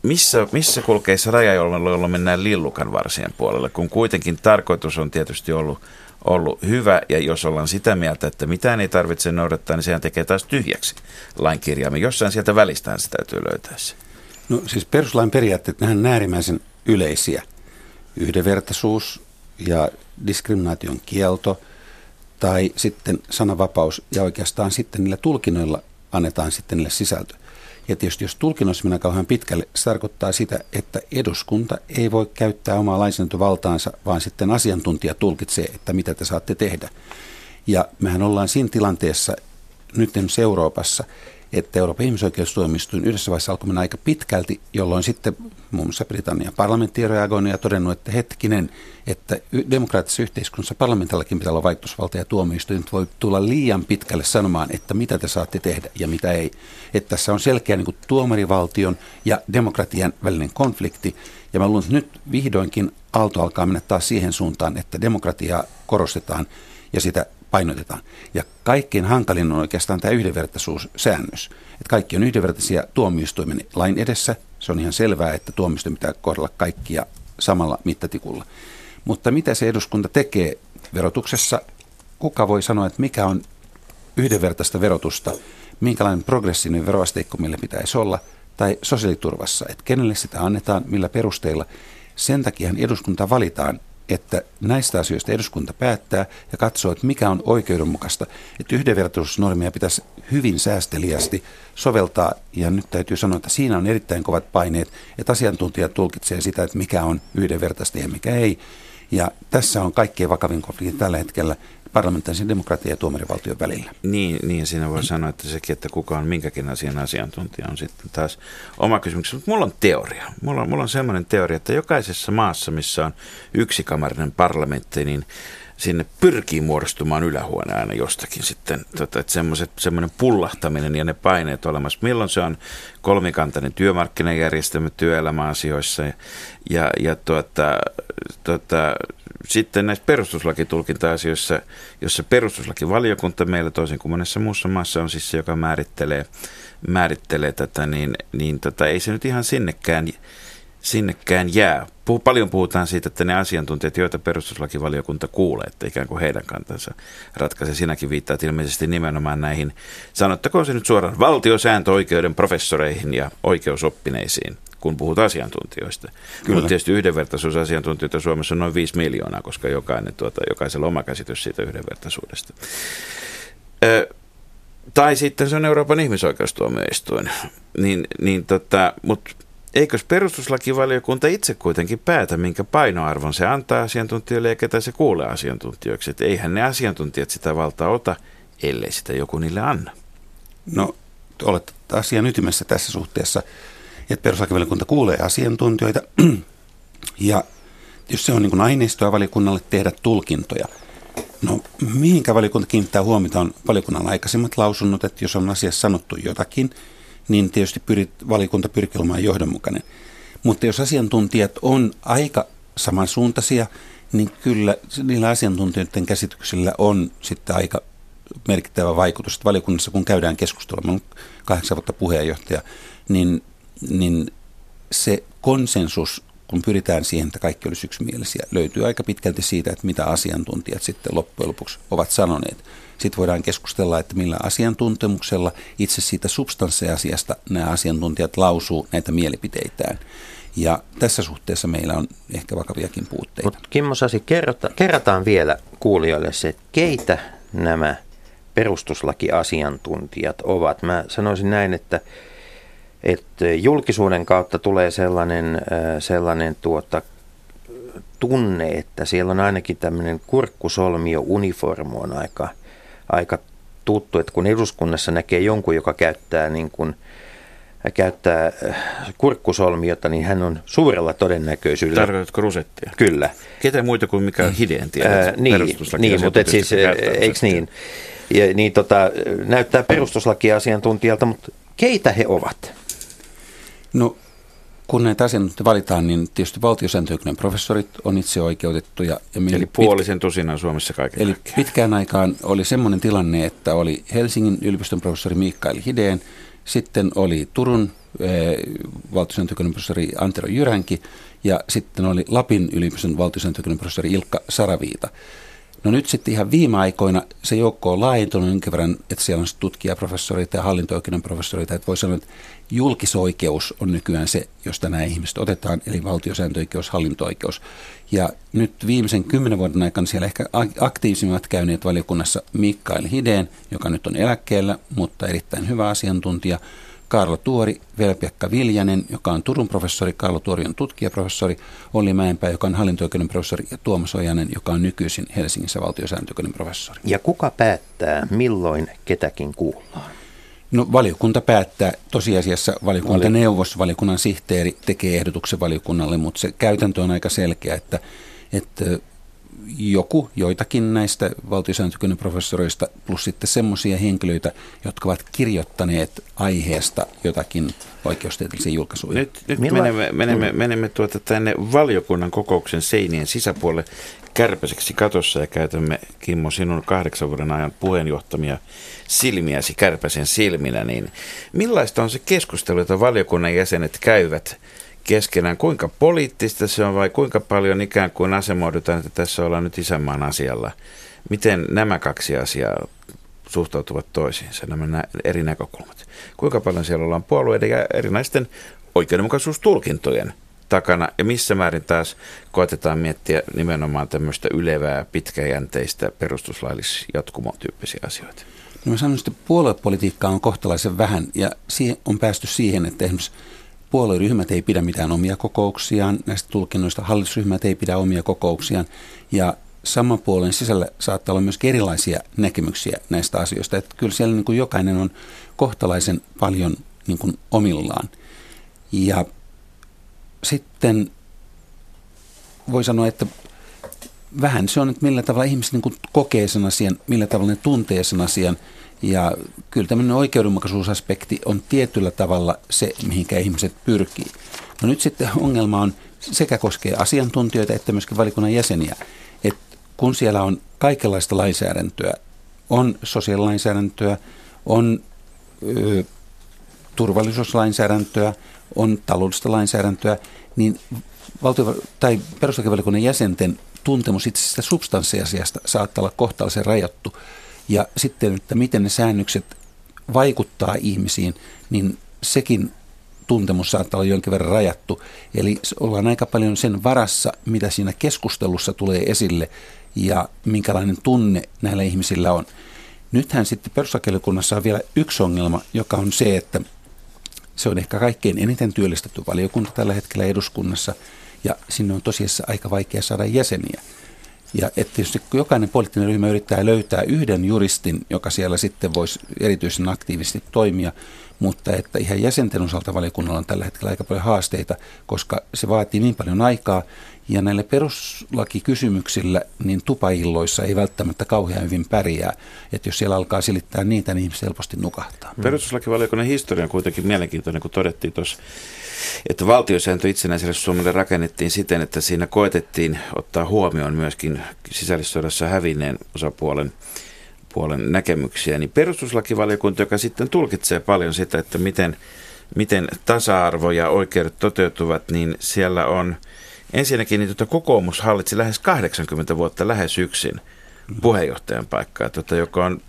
missä, missä kulkee se raja, jolloin mennään lillukan varsien puolelle, kun kuitenkin tarkoitus on tietysti ollut, ollut hyvä, ja jos ollaan sitä mieltä, että mitään ei tarvitse noudattaa, niin sehän tekee taas tyhjäksi lain kirjaamme. Jossain sieltä välistään se täytyy löytää se. No siis peruslain periaatteet, nehän on äärimmäisen yleisiä. Yhdenvertaisuus ja diskriminaation kielto tai sitten sananvapaus ja oikeastaan sitten niillä tulkinnoilla annetaan sitten niille sisältö. Ja tietysti jos tulkinnoissa mennään kauhean pitkälle, se tarkoittaa sitä, että eduskunta ei voi käyttää omaa lainsäädäntövaltaansa, vaan sitten asiantuntija tulkitsee, että mitä te saatte tehdä. Ja mehän ollaan siinä tilanteessa nyt Euroopassa, että Euroopan ihmisoikeustuomioistuin yhdessä vaiheessa alkoi mennä aika pitkälti, jolloin sitten muun muassa Britannian parlamentti reagoinut ja todennut, että hetkinen, että demokraattisessa yhteiskunnassa parlamentillakin pitää olla vaikutusvalta ja tuomioistuin voi tulla liian pitkälle sanomaan, että mitä te saatte tehdä ja mitä ei. Että tässä on selkeä niin kuin tuomarivaltion ja demokratian välinen konflikti. Ja mä luulen, että nyt vihdoinkin aalto alkaa mennä taas siihen suuntaan, että demokratiaa korostetaan ja sitä painotetaan. Ja kaikkein hankalin on oikeastaan tämä yhdenvertaisuussäännös. Että kaikki on yhdenvertaisia tuomioistuimen lain edessä. Se on ihan selvää, että tuomioistuin pitää kohdella kaikkia samalla mittatikulla. Mutta mitä se eduskunta tekee verotuksessa? Kuka voi sanoa, että mikä on yhdenvertaista verotusta, minkälainen progressiivinen veroasteikko meillä pitäisi olla, tai sosiaaliturvassa, että kenelle sitä annetaan, millä perusteilla. Sen takia eduskunta valitaan että näistä asioista eduskunta päättää ja katsoo, että mikä on oikeudenmukaista. Että yhdenvertaisuusnormia pitäisi hyvin säästeliästi soveltaa, ja nyt täytyy sanoa, että siinä on erittäin kovat paineet, että asiantuntijat tulkitsee sitä, että mikä on yhdenvertaista ja mikä ei. Ja tässä on kaikkein vakavin konflikti tällä hetkellä parlamentaarisen demokratian ja tuomarivaltion välillä. Niin, niin siinä voi sanoa, että sekin, että kuka on minkäkin asian asiantuntija on sitten taas oma kysymys. Mutta mulla on teoria. Mulla on, mulla on semmoinen teoria, että jokaisessa maassa, missä on yksikamarinen parlamentti, niin sinne pyrkii muodostumaan ylähuone aina jostakin sitten, tota, että semmoinen pullahtaminen ja ne paineet olemassa. Milloin se on kolmikantainen työmarkkinajärjestelmä työelämäasioissa ja, ja, ja tuota, tuota, sitten näissä perustuslakitulkinta-asioissa, jossa perustuslakivaliokunta meillä toisin kuin monessa muussa maassa on siis se, joka määrittelee, määrittelee tätä, niin, niin tota, ei se nyt ihan sinnekään, sinnekään jää. Puh, paljon puhutaan siitä, että ne asiantuntijat, joita perustuslakivaliokunta kuulee, että ikään kuin heidän kantansa ratkaisee. Sinäkin viittaat ilmeisesti nimenomaan näihin, sanottakoon se nyt suoraan, valtiosääntöoikeuden professoreihin ja oikeusoppineisiin kun puhut asiantuntijoista. Kyllä. Mutta tietysti yhdenvertaisuusasiantuntijoita Suomessa on noin 5 miljoonaa, koska jokainen, tuota, jokaisella oma käsitys siitä yhdenvertaisuudesta. Ö, tai sitten se on Euroopan ihmisoikeustuomioistuin. Niin, niin tota, mutta eikös perustuslakivaliokunta itse kuitenkin päätä, minkä painoarvon se antaa asiantuntijoille ja ketä se kuulee asiantuntijoiksi? Että eihän ne asiantuntijat sitä valtaa ota, ellei sitä joku niille anna. No, olet asian ytimessä tässä suhteessa että perustuslakivaliokunta kuulee asiantuntijoita <clears throat> ja jos se on niin aineistoa valiokunnalle tehdä tulkintoja. No mihinkä valiokunta kiinnittää huomiota on valiokunnan aikaisemmat lausunnot, että jos on asiassa sanottu jotakin, niin tietysti pyrit, valiokunta pyrkii olemaan johdonmukainen. Mutta jos asiantuntijat on aika samansuuntaisia, niin kyllä niillä asiantuntijoiden käsityksillä on sitten aika merkittävä vaikutus. Että valiokunnassa kun käydään keskustelua, kahdeksan vuotta puheenjohtaja, niin niin se konsensus, kun pyritään siihen, että kaikki olisi yksimielisiä, löytyy aika pitkälti siitä, että mitä asiantuntijat sitten loppujen lopuksi ovat sanoneet. Sitten voidaan keskustella, että millä asiantuntemuksella itse siitä substanssiasiasta nämä asiantuntijat lausuu näitä mielipiteitään. Ja tässä suhteessa meillä on ehkä vakaviakin puutteita. Mutta Kimmo Sasi, kerrota, kerrataan vielä kuulijoille se, että keitä nämä perustuslakiasiantuntijat ovat. Mä sanoisin näin, että että julkisuuden kautta tulee sellainen, sellainen tuota, tunne, että siellä on ainakin tämmöinen kurkkusolmio uniformu on aika, aika tuttu, että kun eduskunnassa näkee jonkun, joka käyttää niin kuin, käyttää äh, kurkkusolmiota, niin hän on suurella todennäköisyydellä. Tarkoitatko rusettia? Kyllä. Ketä muita kuin mikä Hideen tiedät? Äh, niin, niin mutta et siis, eikö niin? Ja, niin tota, näyttää perustuslakiasiantuntijalta, mutta keitä he ovat? No kun näitä asiantuntijoita valitaan, niin tietysti valtiosääntöoikeuden professorit on itse oikeutettuja. Ja eli puolisen tusinan Suomessa kaiken Eli kaikkiaan. pitkään aikaan oli semmoinen tilanne, että oli Helsingin yliopiston professori Mikael Hideen, sitten oli Turun eh, valtiosääntöoikeuden professori Antero Jyränki ja sitten oli Lapin yliopiston valtiosääntöoikeuden professori Ilkka Saraviita. No nyt sitten ihan viime aikoina se joukko on laajentunut jonkin verran, että siellä on tutkijaprofessoreita ja hallinto-oikeuden professoreita. Että voi sanoa, että julkisoikeus on nykyään se, josta nämä ihmiset otetaan, eli valtiosääntöoikeus, hallinto-oikeus. Ja nyt viimeisen kymmenen vuoden aikana siellä ehkä aktiivisimmat käyneet valiokunnassa Mikael Hideen, joka nyt on eläkkeellä, mutta erittäin hyvä asiantuntija – Karlo Tuori, Velpekka Viljanen, joka on Turun professori, Karlo Tuori on tutkijaprofessori, Olli Mäenpää, joka on hallinto professori ja Tuomas Ojanen, joka on nykyisin Helsingissä valtiosääntöoikeuden professori. Ja kuka päättää, milloin ketäkin kuullaan? No valiokunta päättää, tosiasiassa valiokuntaneuvos, valiokunnan sihteeri tekee ehdotuksen valiokunnalle, mutta se käytäntö on aika selkeä, että, että joku, joitakin näistä valtiosääntökynnen professoreista, plus sitten semmoisia henkilöitä, jotka ovat kirjoittaneet aiheesta jotakin oikeustieteellisiä julkaisuja. Nyt, nyt menemme, menemme, menemme tuota tänne valiokunnan kokouksen seinien sisäpuolelle kärpäiseksi katossa ja käytämme Kimmo sinun kahdeksan vuoden ajan puheenjohtamia silmiäsi kärpäsen silminä, niin millaista on se keskustelu, jota valiokunnan jäsenet käyvät keskenään. Kuinka poliittista se on vai kuinka paljon ikään kuin asemoidutaan, että tässä ollaan nyt isänmaan asialla? Miten nämä kaksi asiaa suhtautuvat toisiinsa, nämä eri näkökulmat? Kuinka paljon siellä ollaan puolueiden ja erinäisten oikeudenmukaisuustulkintojen takana ja missä määrin taas koetetaan miettiä nimenomaan tämmöistä ylevää, pitkäjänteistä perustuslaillis-jatkumon tyyppisiä asioita? No mä sanon, että puoluepolitiikkaa on kohtalaisen vähän ja on päästy siihen, että esimerkiksi puolueryhmät ei pidä mitään omia kokouksiaan näistä tulkinnoista, hallitusryhmät ei pidä omia kokouksiaan ja saman puolen sisällä saattaa olla myös erilaisia näkemyksiä näistä asioista. Että kyllä siellä niin kuin jokainen on kohtalaisen paljon niin kuin omillaan. Ja sitten voi sanoa, että vähän se on, että millä tavalla ihmiset niin kuin kokee sen asian, millä tavalla ne tuntee sen asian – ja kyllä tämmöinen oikeudenmukaisuusaspekti on tietyllä tavalla se, mihinkä ihmiset pyrkii. No nyt sitten ongelma on, sekä koskee asiantuntijoita että myöskin valikunnan jäseniä, että kun siellä on kaikenlaista lainsäädäntöä, on sosiaalilainsäädäntöä, on ö, turvallisuuslainsäädäntöä, on taloudellista lainsäädäntöä, niin valtio- tai perustuslakivaliokunnan jäsenten tuntemus itse asiassa substanssiasiasta saattaa olla kohtalaisen rajattu. Ja sitten, että miten ne säännökset vaikuttaa ihmisiin, niin sekin tuntemus saattaa olla jonkin verran rajattu. Eli ollaan aika paljon sen varassa, mitä siinä keskustelussa tulee esille ja minkälainen tunne näillä ihmisillä on. Nythän sitten perustuslakivaliokunnassa on vielä yksi ongelma, joka on se, että se on ehkä kaikkein eniten työllistetty valiokunta tällä hetkellä eduskunnassa ja sinne on tosiasiassa aika vaikea saada jäseniä. Ja että tietysti jokainen poliittinen ryhmä yrittää löytää yhden juristin, joka siellä sitten voisi erityisen aktiivisesti toimia, mutta että ihan jäsenten osalta valiokunnalla on tällä hetkellä aika paljon haasteita, koska se vaatii niin paljon aikaa, ja näille peruslakikysymyksillä niin tupailloissa ei välttämättä kauhean hyvin pärjää. Että jos siellä alkaa silittää niitä, niin ihmiset helposti nukahtaa. Perustuslakivaliokunnan historia on kuitenkin mielenkiintoinen, kun todettiin tuossa että valtiosääntö itsenäiselle Suomelle rakennettiin siten, että siinä koetettiin ottaa huomioon myöskin sisällissodassa hävinneen osapuolen puolen näkemyksiä, niin perustuslakivaliokunta, joka sitten tulkitsee paljon sitä, että miten, miten tasa-arvo ja oikeudet toteutuvat, niin siellä on ensinnäkin niin tuota, kokoomus hallitsi lähes 80 vuotta lähes yksin puheenjohtajan paikkaa, tuota, joka on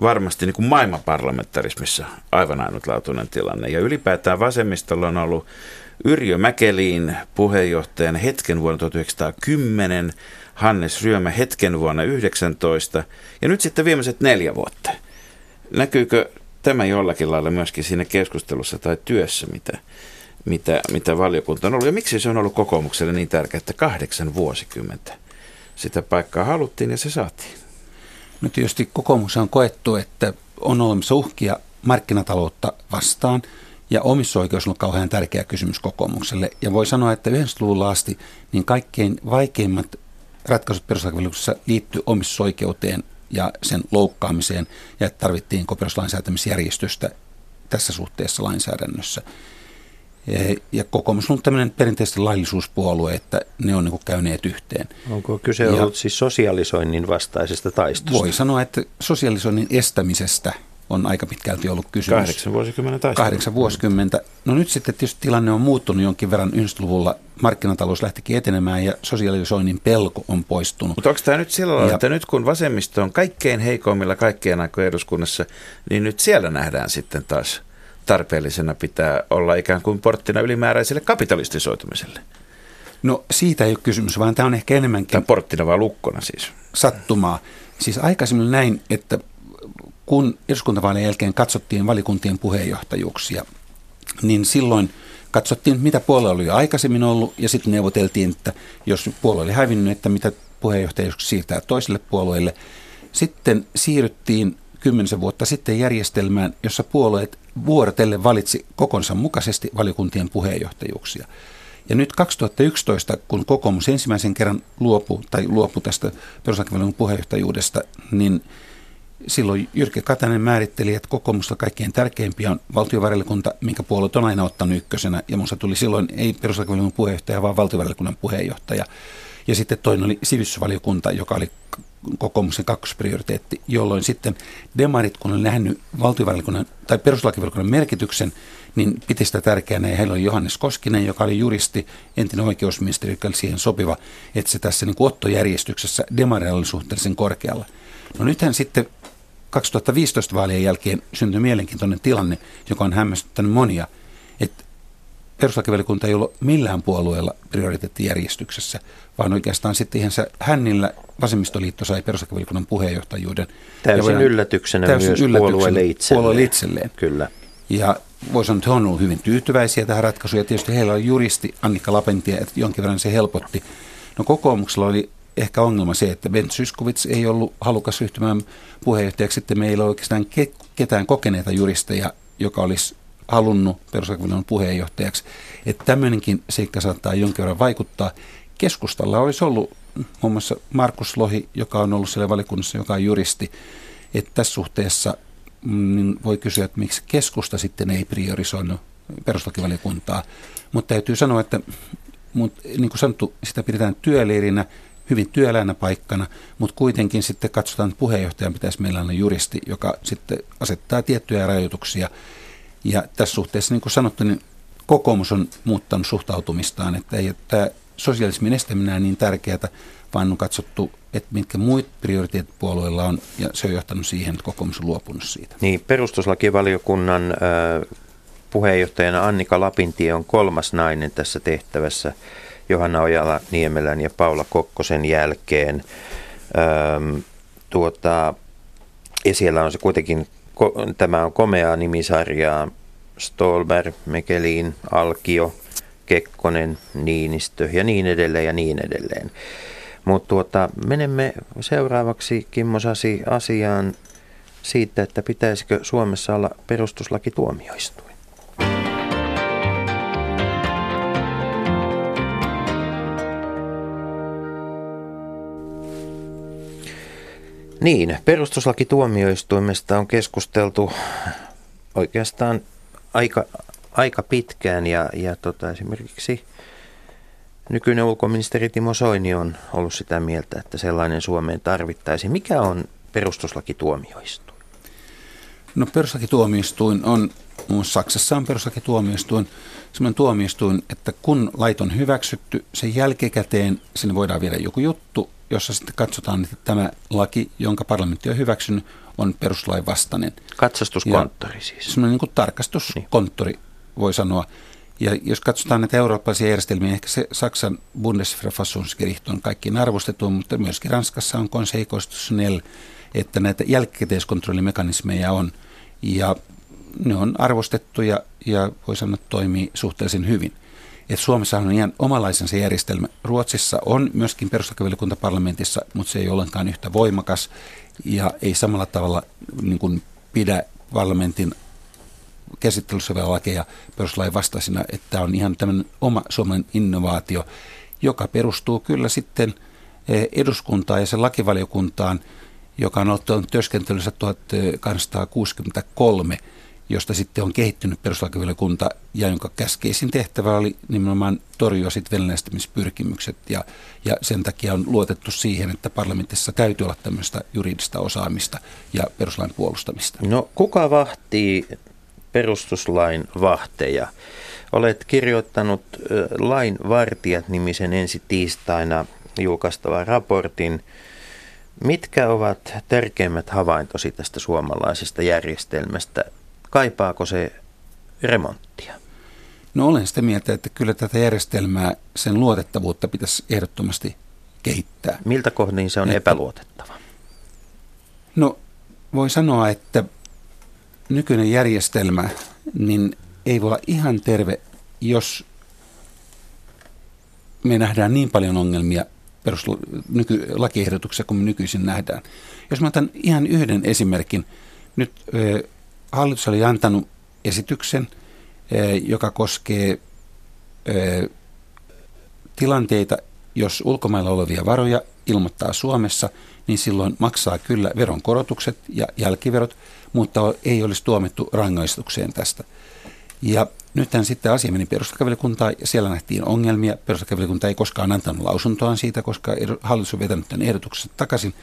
varmasti niin kuin maailmanparlamentarismissa aivan ainutlaatuinen tilanne. Ja ylipäätään vasemmistolla on ollut Yrjö Mäkeliin puheenjohtajan hetken vuonna 1910, Hannes Ryömä hetken vuonna 19 ja nyt sitten viimeiset neljä vuotta. Näkyykö tämä jollakin lailla myöskin siinä keskustelussa tai työssä, mitä, mitä, mitä valiokunta on ollut? Ja miksi se on ollut kokoomukselle niin tärkeää, että kahdeksan vuosikymmentä sitä paikkaa haluttiin ja se saatiin? No tietysti kokoomus on koettu, että on olemassa uhkia markkinataloutta vastaan, ja omistusoikeus on kauhean tärkeä kysymys kokoomukselle. Ja voi sanoa, että 90-luvulla asti niin kaikkein vaikeimmat ratkaisut perustuslakivaliokunnassa liittyy omistusoikeuteen ja sen loukkaamiseen, ja että tarvittiin perustuslain säätämisjärjestystä tässä suhteessa lainsäädännössä. Ja kokoomus on tämmöinen perinteisesti laillisuuspuolue, että ne on niin käyneet yhteen. Onko kyse ja ollut siis sosialisoinnin vastaisesta taistosta? Voi sanoa, että sosialisoinnin estämisestä on aika pitkälti ollut kysymys. Kahdeksan vuosikymmentä taistelu. Kahdeksan vuosikymmentä. No nyt sitten tietysti tilanne on muuttunut jonkin verran 90-luvulla. Markkinatalous lähtikin etenemään ja sosialisoinnin pelko on poistunut. Mutta onko tämä nyt sillä lailla, että nyt kun vasemmisto on kaikkein heikoimmilla kaikkien aikojen eduskunnassa, niin nyt siellä nähdään sitten taas tarpeellisena pitää olla ikään kuin porttina ylimääräiselle kapitalistisoitumiselle? No siitä ei ole kysymys, vaan tämä on ehkä enemmänkin... Tai porttina vai lukkona siis? Sattumaa. Siis aikaisemmin näin, että kun eduskuntavaalien jälkeen katsottiin valikuntien puheenjohtajuuksia, niin silloin katsottiin, mitä puolue oli jo aikaisemmin ollut, ja sitten neuvoteltiin, että jos puolue oli hävinnyt, että mitä puheenjohtajuus siirtää toiselle puolueelle. Sitten siirryttiin kymmenisen vuotta sitten järjestelmään, jossa puolueet vuorotelle valitsi kokonsa mukaisesti valiokuntien puheenjohtajuuksia. Ja nyt 2011, kun kokoomus ensimmäisen kerran luopui, tai luopui tästä perustuslakivaliokunnan puheenjohtajuudesta, niin silloin Jyrki Katainen määritteli, että kokoomusta kaikkein tärkeimpiä on valtiovarainvaliokunta, minkä puolet on aina ottanut ykkösenä. Ja minusta tuli silloin ei perustuslakivaliokunnan puheenjohtaja, vaan valtiovarainvaliokunnan puheenjohtaja. Ja sitten toinen oli sivistysvaliokunta, joka oli kokoomuksen kakkosprioriteetti, jolloin sitten demarit, kun on nähnyt valtiovarainvaliokunnan tai perustuslakivaliokunnan merkityksen, niin piti sitä tärkeänä. Ja heillä oli Johannes Koskinen, joka oli juristi, entinen oikeusministeri, joka oli siihen sopiva, että se tässä niin ottojärjestyksessä demarilla oli suhteellisen korkealla. No nythän sitten 2015 vaalien jälkeen syntyi mielenkiintoinen tilanne, joka on hämmästyttänyt monia, että perustuslakivaliokunta ei ollut millään puolueella prioriteettijärjestyksessä, vaan oikeastaan sitten ihan se hännillä vasemmistoliitto sai perustuslakivaliokunnan puheenjohtajuuden. Täysin ja yllätyksenä täysin myös yllätyksenä puolueelle itselleen. Puolueelle itselleen. Kyllä. Ja voi sanoa, että he on ollut hyvin tyytyväisiä tähän ratkaisuun. Ja tietysti heillä on juristi Annika Lapentia, että jonkin verran se helpotti. No kokoomuksella oli ehkä ongelma se, että Ben Syskovits ei ollut halukas ryhtymään puheenjohtajaksi. Sitten meillä ei ole oikeastaan ketään kokeneita juristeja, joka olisi halunnut perustuslakivaliokunnan puheenjohtajaksi. Että tämmöinenkin seikka saattaa jonkin verran vaikuttaa. Keskustalla olisi ollut muun muassa Markus Lohi, joka on ollut siellä valikunnassa, joka on juristi. Että tässä suhteessa mm, niin voi kysyä, että miksi keskusta sitten ei priorisoinut perustuslakivaliokuntaa. Mutta täytyy sanoa, että mutta niin kuin sanottu, sitä pidetään työleirinä, hyvin työläänä paikkana, mutta kuitenkin sitten katsotaan, että puheenjohtajan pitäisi meillä olla juristi, joka sitten asettaa tiettyjä rajoituksia. Ja tässä suhteessa, niin kuin sanottu, niin kokoomus on muuttanut suhtautumistaan, että ei tämä sosialismin estäminen niin tärkeää, vaan on katsottu, että mitkä muut prioriteetit puolueilla on, ja se on johtanut siihen, että kokoomus on luopunut siitä. Niin, perustuslakivaliokunnan äh, puheenjohtajana Annika Lapintie on kolmas nainen tässä tehtävässä Johanna Ojala Niemelän ja Paula Kokkosen jälkeen. Ähm, tuota, ja siellä on se kuitenkin, tämä on komeaa nimisarjaa, Stolberg, Mekelin, Alkio, Kekkonen, Niinistö ja niin edelleen ja niin edelleen. Mutta tuota, menemme seuraavaksi Kimmo Sasi asiaan siitä, että pitäisikö Suomessa olla perustuslakituomioistuin. Niin, perustuslakituomioistuimesta on keskusteltu oikeastaan aika, aika pitkään ja, ja tota, esimerkiksi nykyinen ulkoministeri Timo Soini on ollut sitä mieltä, että sellainen Suomeen tarvittaisiin. Mikä on perustuslakituomioistuin? No perustuslakituomioistuin on, muun Saksassa on perustuslakituomioistuin, sellainen tuomioistuin, että kun lait on hyväksytty, sen jälkikäteen sinne voidaan viedä joku juttu, jossa sitten katsotaan, että tämä laki, jonka parlamentti on hyväksynyt, on peruslain vastainen. Katsastuskonttori ja siis. Semmoinen niin kuin tarkastuskonttori, niin. voi sanoa. Ja jos katsotaan näitä eurooppalaisia järjestelmiä, ehkä se Saksan Bundesverfassungsgericht on kaikkiin arvostettu, mutta myöskin Ranskassa on Conseil Constitutionnel, että näitä jälkikäteiskontrollimekanismeja on. Ja ne on arvostettu ja, ja voi sanoa, että toimii suhteellisen hyvin että Suomessa on ihan omalaisensa järjestelmä. Ruotsissa on myöskin perustuslakivaliokunta parlamentissa, mutta se ei ollenkaan yhtä voimakas ja ei samalla tavalla niin kuin pidä parlamentin käsittelyssä vielä lakeja perustuslain vastaisina, että tämä on ihan tämmöinen oma Suomen innovaatio, joka perustuu kyllä sitten eh, eduskuntaan ja sen lakivaliokuntaan, joka on ollut työskentelyssä 1863 josta sitten on kehittynyt perustuslakivaliokunta ja jonka käskeisin tehtävä oli nimenomaan torjua sitten ja, ja sen takia on luotettu siihen, että parlamentissa täytyy olla tämmöistä juridista osaamista ja perustuslain puolustamista. No kuka vahtii perustuslain vahteja? Olet kirjoittanut Lain vartijat-nimisen ensi tiistaina julkaistavan raportin. Mitkä ovat tärkeimmät havaintosi tästä suomalaisesta järjestelmästä? Kaipaako se remonttia? No olen sitä mieltä, että kyllä tätä järjestelmää, sen luotettavuutta pitäisi ehdottomasti kehittää. Miltä kohdin se on että, epäluotettava? No voi sanoa, että nykyinen järjestelmä niin ei voi olla ihan terve, jos me nähdään niin paljon ongelmia perustuslakiehdotuksessa kuin me nykyisin nähdään. Jos mä otan ihan yhden esimerkin. Nyt ö, hallitus oli antanut esityksen, ö, joka koskee ö, tilanteita, jos ulkomailla olevia varoja ilmoittaa Suomessa, niin silloin maksaa kyllä veronkorotukset ja jälkiverot, mutta ei olisi tuomittu rangaistukseen tästä. Ja nythän sitten asia meni perustuslakivaliokuntaan ja siellä nähtiin ongelmia. Perustuslakivaliokunta ei koskaan antanut lausuntoaan siitä, koska hallitus on vetänyt tämän ehdotuksen takaisin.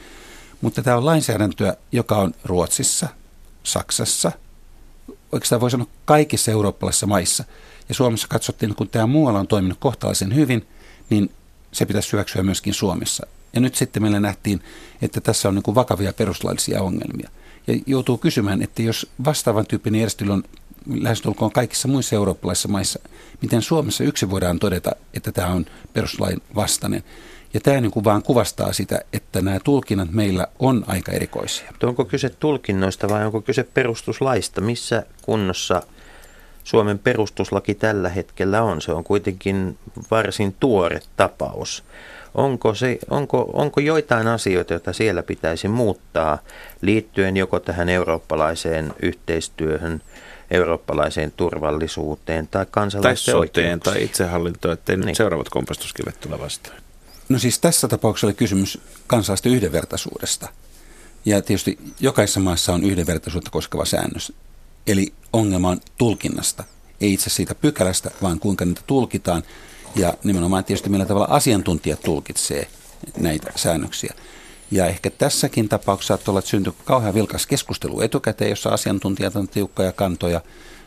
Mutta tämä on lainsäädäntöä, joka on Ruotsissa, Saksassa, oikeastaan voi sanoa kaikissa eurooppalaisissa maissa. Ja Suomessa katsottiin, kun tämä muualla on toiminut kohtalaisen hyvin, niin se pitäisi hyväksyä myöskin Suomessa. Ja nyt sitten meillä nähtiin, että tässä on niin vakavia perustuslaillisia ongelmia. Ja joutuu kysymään, että jos vastaavan tyyppinen järjestely on lähestulkoon kaikissa muissa eurooppalaisissa maissa, miten Suomessa yksi voidaan todeta, että tämä on perustuslain vastainen. Ja tämä niin kuin vaan kuvastaa sitä, että nämä tulkinnat meillä on aika erikoisia. Onko kyse tulkinnoista vai onko kyse perustuslaista? Missä kunnossa Suomen perustuslaki tällä hetkellä on? Se on kuitenkin varsin tuore tapaus. Onko, se, onko, onko joitain asioita, joita siellä pitäisi muuttaa liittyen joko tähän eurooppalaiseen yhteistyöhön, eurooppalaiseen turvallisuuteen tai kansalaisten tai soteen tai itsehallintoon, ettei niin. seuraavat kompastuskivet tule vastaan? No siis tässä tapauksessa oli kysymys kansalaisten yhdenvertaisuudesta. Ja tietysti jokaisessa maassa on yhdenvertaisuutta koskeva säännös. Eli ongelma on tulkinnasta. Ei itse siitä pykälästä, vaan kuinka niitä tulkitaan. Ja nimenomaan tietysti millä tavalla asiantuntijat tulkitsee näitä säännöksiä. Ja ehkä tässäkin tapauksessa saattaa olla, että syntyy kauhean vilkas keskustelu etukäteen, jossa asiantuntijat on tiukkoja kantoja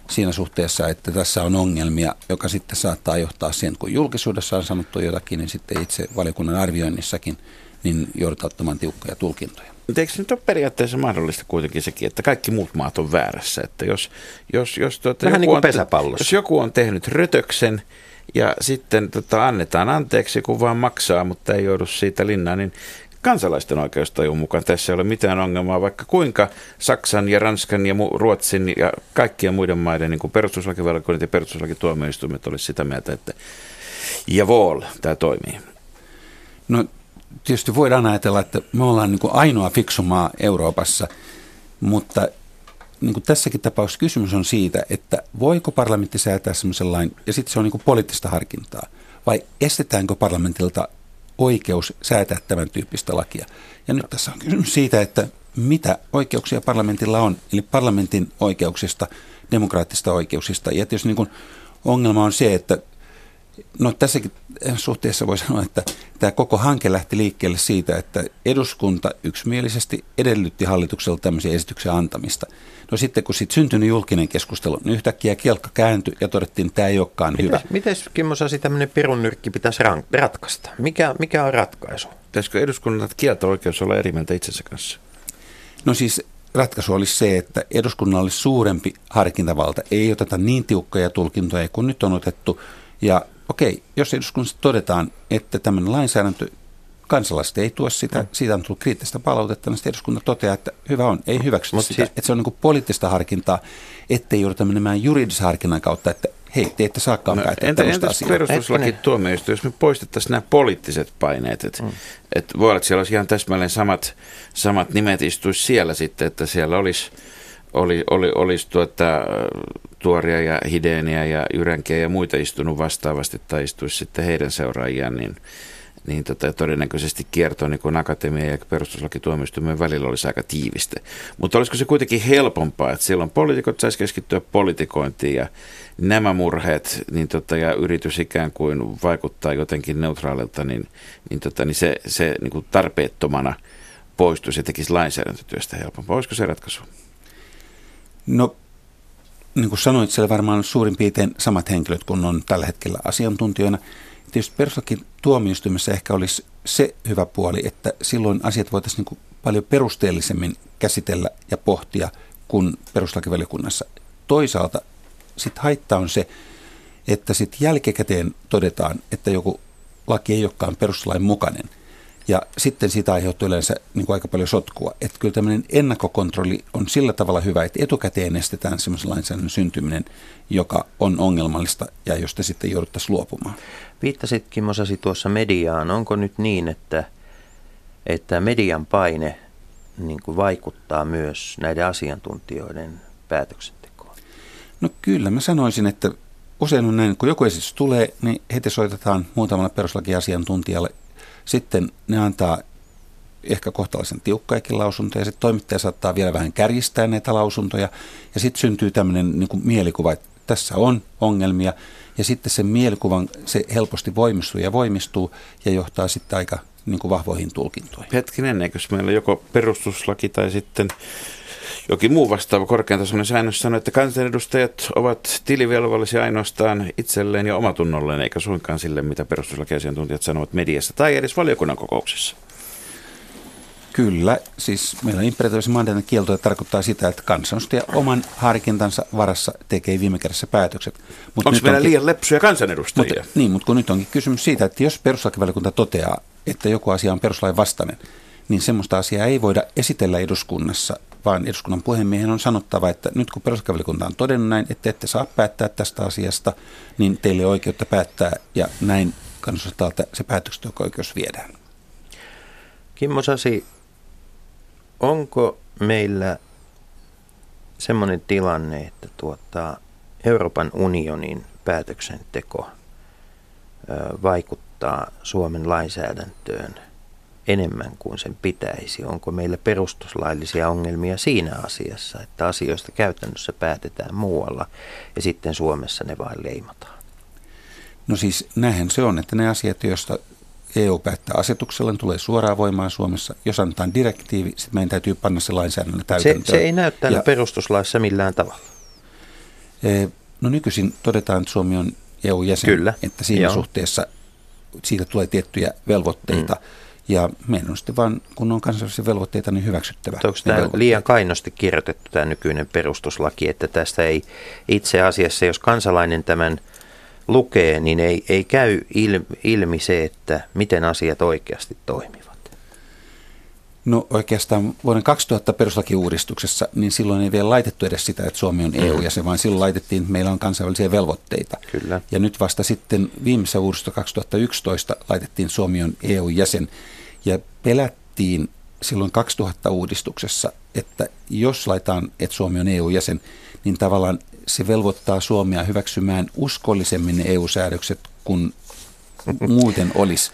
siinä suhteessa, että tässä on ongelmia, joka sitten saattaa johtaa siihen, kun julkisuudessa on sanottu jotakin, niin sitten itse valiokunnan arvioinnissakin niin joudutaan ottamaan tiukkoja tulkintoja. Mutta eikö nyt ole periaatteessa mahdollista kuitenkin sekin, että kaikki muut maat on väärässä? Että jos, jos, jos, tuota, Vähän joku niin kuin on, jos joku on tehnyt rötöksen ja sitten tota, annetaan anteeksi, kun vaan maksaa, mutta ei joudu siitä linnaan, niin kansalaisten oikeustajun mukaan tässä ei ole mitään ongelmaa, vaikka kuinka Saksan ja Ranskan ja Ruotsin ja kaikkien muiden maiden niin perustuslakivaliokunnat ja perustuslakituomioistuimet olisi sitä mieltä, että ja vol, tämä toimii. No tietysti voidaan ajatella, että me ollaan niin kuin ainoa fiksu maa Euroopassa, mutta niin kuin tässäkin tapauksessa kysymys on siitä, että voiko parlamentti säätää sellaisen lain, ja sitten se on niin kuin poliittista harkintaa, vai estetäänkö parlamentilta oikeus säätää tämän tyyppistä lakia. Ja nyt tässä on kysymys siitä, että mitä oikeuksia parlamentilla on, eli parlamentin oikeuksista, demokraattisista oikeuksista. Ja tietysti niin kuin ongelma on se, että no tässäkin suhteessa voi sanoa, että tämä koko hanke lähti liikkeelle siitä, että eduskunta yksimielisesti edellytti hallitukselta tämmöisen esityksen antamista. No sitten kun sitten syntyi julkinen keskustelu, niin yhtäkkiä kielkka kääntyi ja todettiin, että tämä ei olekaan mites, hyvä. Miten Kimmo Sasi tämmöinen pirunyrkki pitäisi ratkaista? Mikä, mikä on ratkaisu? Pitäisikö eduskunnan kielto-oikeus olla eri mieltä itsensä kanssa? No siis ratkaisu olisi se, että eduskunnalla olisi suurempi harkintavalta. Ei oteta niin tiukkoja tulkintoja kuin nyt on otettu. Ja okei, jos eduskunnassa todetaan, että tämmöinen lainsäädäntö kansalaiset ei tuo sitä, mm. siitä on tullut kriittistä palautetta, niin eduskunta toteaa, että hyvä on, ei hyväksytä Mut sitä. Siis... Että se on niin poliittista harkintaa, ettei jouduta menemään juridisen harkinnan kautta, että hei, te ette saakaan no, päättää entä, entäs perustuslaki tuomioistuin, jos me poistettaisiin nämä poliittiset paineet, että mm. et voi olla, että siellä olisi ihan täsmälleen samat, samat nimet istuisi siellä sitten, että siellä olisi oli, oli, olisi tuota, tuoria ja hideeniä ja jyränkiä ja muita istunut vastaavasti tai istuisi sitten heidän seuraajiaan, niin niin tota, todennäköisesti kierto niin kuin akatemia ja perustuslakituomioistuimen välillä olisi aika tiivistä. Mutta olisiko se kuitenkin helpompaa, että silloin poliitikot saisi keskittyä politikointiin ja nämä murheet niin tota, ja yritys ikään kuin vaikuttaa jotenkin neutraalilta, niin, niin, tota, niin se, se niin kuin tarpeettomana poistuisi ja tekisi lainsäädäntötyöstä helpompaa. Olisiko se ratkaisu? No, niin kuin sanoit, siellä varmaan on suurin piirtein samat henkilöt kuin on tällä hetkellä asiantuntijoina. Tietysti perustuslakin tuomioistuimessa ehkä olisi se hyvä puoli, että silloin asiat voitaisiin niin paljon perusteellisemmin käsitellä ja pohtia kuin perustuslakivaliokunnassa. Toisaalta sitten haitta on se, että sitten jälkikäteen todetaan, että joku laki ei olekaan perustuslain mukainen. Ja sitten siitä aiheutuu yleensä niin kuin aika paljon sotkua. Että kyllä tämmöinen ennakkokontrolli on sillä tavalla hyvä, että etukäteen estetään semmoisen lainsäädännön syntyminen, joka on ongelmallista ja josta sitten jouduttaisiin luopumaan. Viittasit Kimmo Sasi tuossa mediaan. Onko nyt niin, että, että median paine niin kuin vaikuttaa myös näiden asiantuntijoiden päätöksentekoon? No kyllä, mä sanoisin, että usein on näin, kun joku esitys tulee, niin heti soitetaan muutamalla peruslakiasiantuntijalle. Sitten ne antaa ehkä kohtalaisen tiukkaikin lausuntoja, ja sitten toimittaja saattaa vielä vähän kärjistää näitä lausuntoja, ja sitten syntyy tämmöinen niin mielikuva, että tässä on ongelmia, ja sitten sen mielikuvan se helposti voimistuu ja voimistuu ja johtaa sitten aika niin kuin vahvoihin tulkintoihin. Hetkinen, eikö meillä joko perustuslaki tai sitten jokin muu vastaava korkeantasoinen säännös sanoo, että kansanedustajat ovat tilivelvollisia ainoastaan itselleen ja omatunnolleen, eikä suinkaan sille, mitä perustuslakiasiantuntijat sanovat mediassa tai edes valiokunnan kokouksessa. Kyllä, siis meillä on imperatiivisen mandaatin kielto, tarkoittaa sitä, että kansanedustaja oman harkintansa varassa tekee viime kädessä päätökset. Mut Onko meillä onkin, liian lepsuja kansanedustajia? Mutta, niin, mutta kun nyt onkin kysymys siitä, että jos perustuslakivaliokunta toteaa, että joku asia on perustuslain vastainen, niin semmoista asiaa ei voida esitellä eduskunnassa, vaan eduskunnan puhemiehen on sanottava, että nyt kun perustuslakivaliokunta on todennut näin, että ette saa päättää tästä asiasta, niin teille on oikeutta päättää ja näin kansanedustajalta se päätöksenteko-oikeus viedään. Kimmo Sasi, onko meillä semmoinen tilanne, että tuota, Euroopan unionin päätöksenteko vaikuttaa Suomen lainsäädäntöön enemmän kuin sen pitäisi? Onko meillä perustuslaillisia ongelmia siinä asiassa, että asioista käytännössä päätetään muualla ja sitten Suomessa ne vain leimataan? No siis näinhän se on, että ne asiat, joista EU päättää asetuksella, tulee suoraan voimaan Suomessa. Jos annetaan direktiivi, sitten meidän täytyy panna se lainsäädännön täytäntöön. Se, se ei näy täällä ja, perustuslaissa millään tavalla. No nykyisin todetaan, että Suomi on EU-jäsen, Kyllä. että siinä Joo. suhteessa siitä tulee tiettyjä velvoitteita. Mm. Ja meidän on sitten vaan, kun on kansallisia velvoitteita, niin hyväksyttävä. Onko tämä liian kainosti kirjoitettu tämä nykyinen perustuslaki, että tästä ei itse asiassa, jos kansalainen tämän – lukee, niin ei, ei käy ilmi se, että miten asiat oikeasti toimivat. No oikeastaan vuoden 2000 peruslakiuudistuksessa, niin silloin ei vielä laitettu edes sitä, että Suomi on EU-jäsen, vaan silloin laitettiin, että meillä on kansainvälisiä velvoitteita. Kyllä. Ja nyt vasta sitten viimeisessä uudistuksessa 2011 laitettiin Suomi on EU-jäsen. Ja pelättiin silloin 2000 uudistuksessa, että jos laitetaan, että Suomi on EU-jäsen, niin tavallaan se velvoittaa Suomea hyväksymään uskollisemmin EU-säädökset kuin muuten olisi.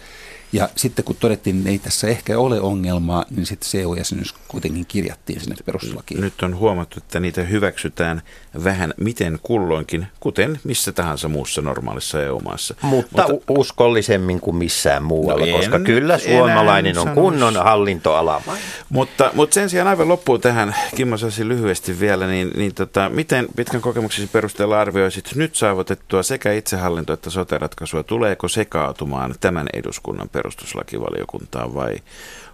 Ja sitten kun todettiin, että ei tässä ehkä ole ongelmaa, niin sitten se EU-jäsenyys kuitenkin kirjattiin sinne perustuslakiin. Nyt on huomattu, että niitä hyväksytään vähän miten kulloinkin, kuten missä tahansa muussa normaalissa EU-maassa. Mutta, Mutta uskollisemmin kuin missään muualla, no koska en, kyllä suomalainen on kunnon hallintoala. Mutta, mutta sen sijaan aivan loppuun tähän, Kimmo Sasi lyhyesti vielä, niin, niin tota, miten pitkän kokemuksesi perusteella arvioisit nyt saavutettua sekä itsehallinto- että sote-ratkaisua, tuleeko sekaatumaan tämän eduskunnan perustuslakivaliokuntaan vai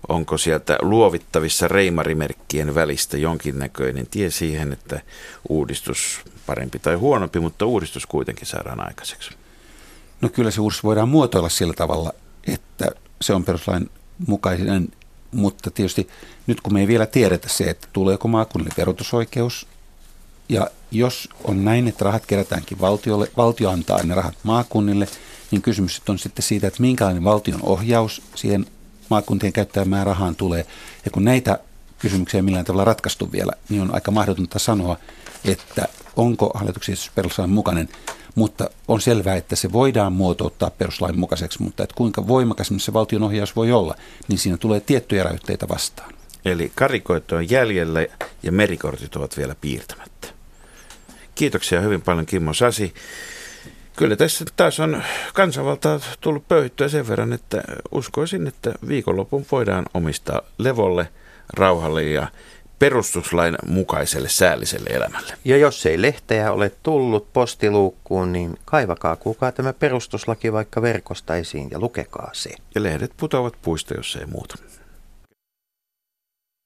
onko sieltä luovittavissa reimarimerkkien välistä jonkinnäköinen tie siihen, että uudistus parempi tai huonompi, mutta uudistus kuitenkin saadaan aikaiseksi? No kyllä se uudistus voidaan muotoilla sillä tavalla, että se on peruslain mukainen, mutta tietysti nyt kun me ei vielä tiedetä se, että tuleeko maakunnille verotusoikeus, ja jos on näin, että rahat kerätäänkin valtiolle, valtio antaa ne rahat maakunnille, niin kysymys on sitten siitä, että minkälainen valtion ohjaus siihen maakuntien käyttämään rahaan tulee. Ja kun näitä kysymyksiä millään tavalla ratkaistu vielä, niin on aika mahdotonta sanoa, että onko hallituksen esitys perustuslain mukainen. Mutta on selvää, että se voidaan muotouttaa peruslain mukaiseksi, mutta että kuinka voimakas se valtion ohjaus voi olla, niin siinä tulee tiettyjä rajoitteita vastaan. Eli karikoit on jäljellä ja merikortit ovat vielä piirtämättä. Kiitoksia hyvin paljon Kimmo Sasi. Kyllä tässä taas on kansanvaltaa tullut pöyhittyä sen verran, että uskoisin, että viikonlopun voidaan omistaa levolle, rauhalle ja perustuslain mukaiselle säälliselle elämälle. Ja jos ei lehteä ole tullut postiluukkuun, niin kaivakaa kukaan tämä perustuslaki vaikka verkosta esiin ja lukekaa se. Ja lehdet putoavat puista, jos ei muuta.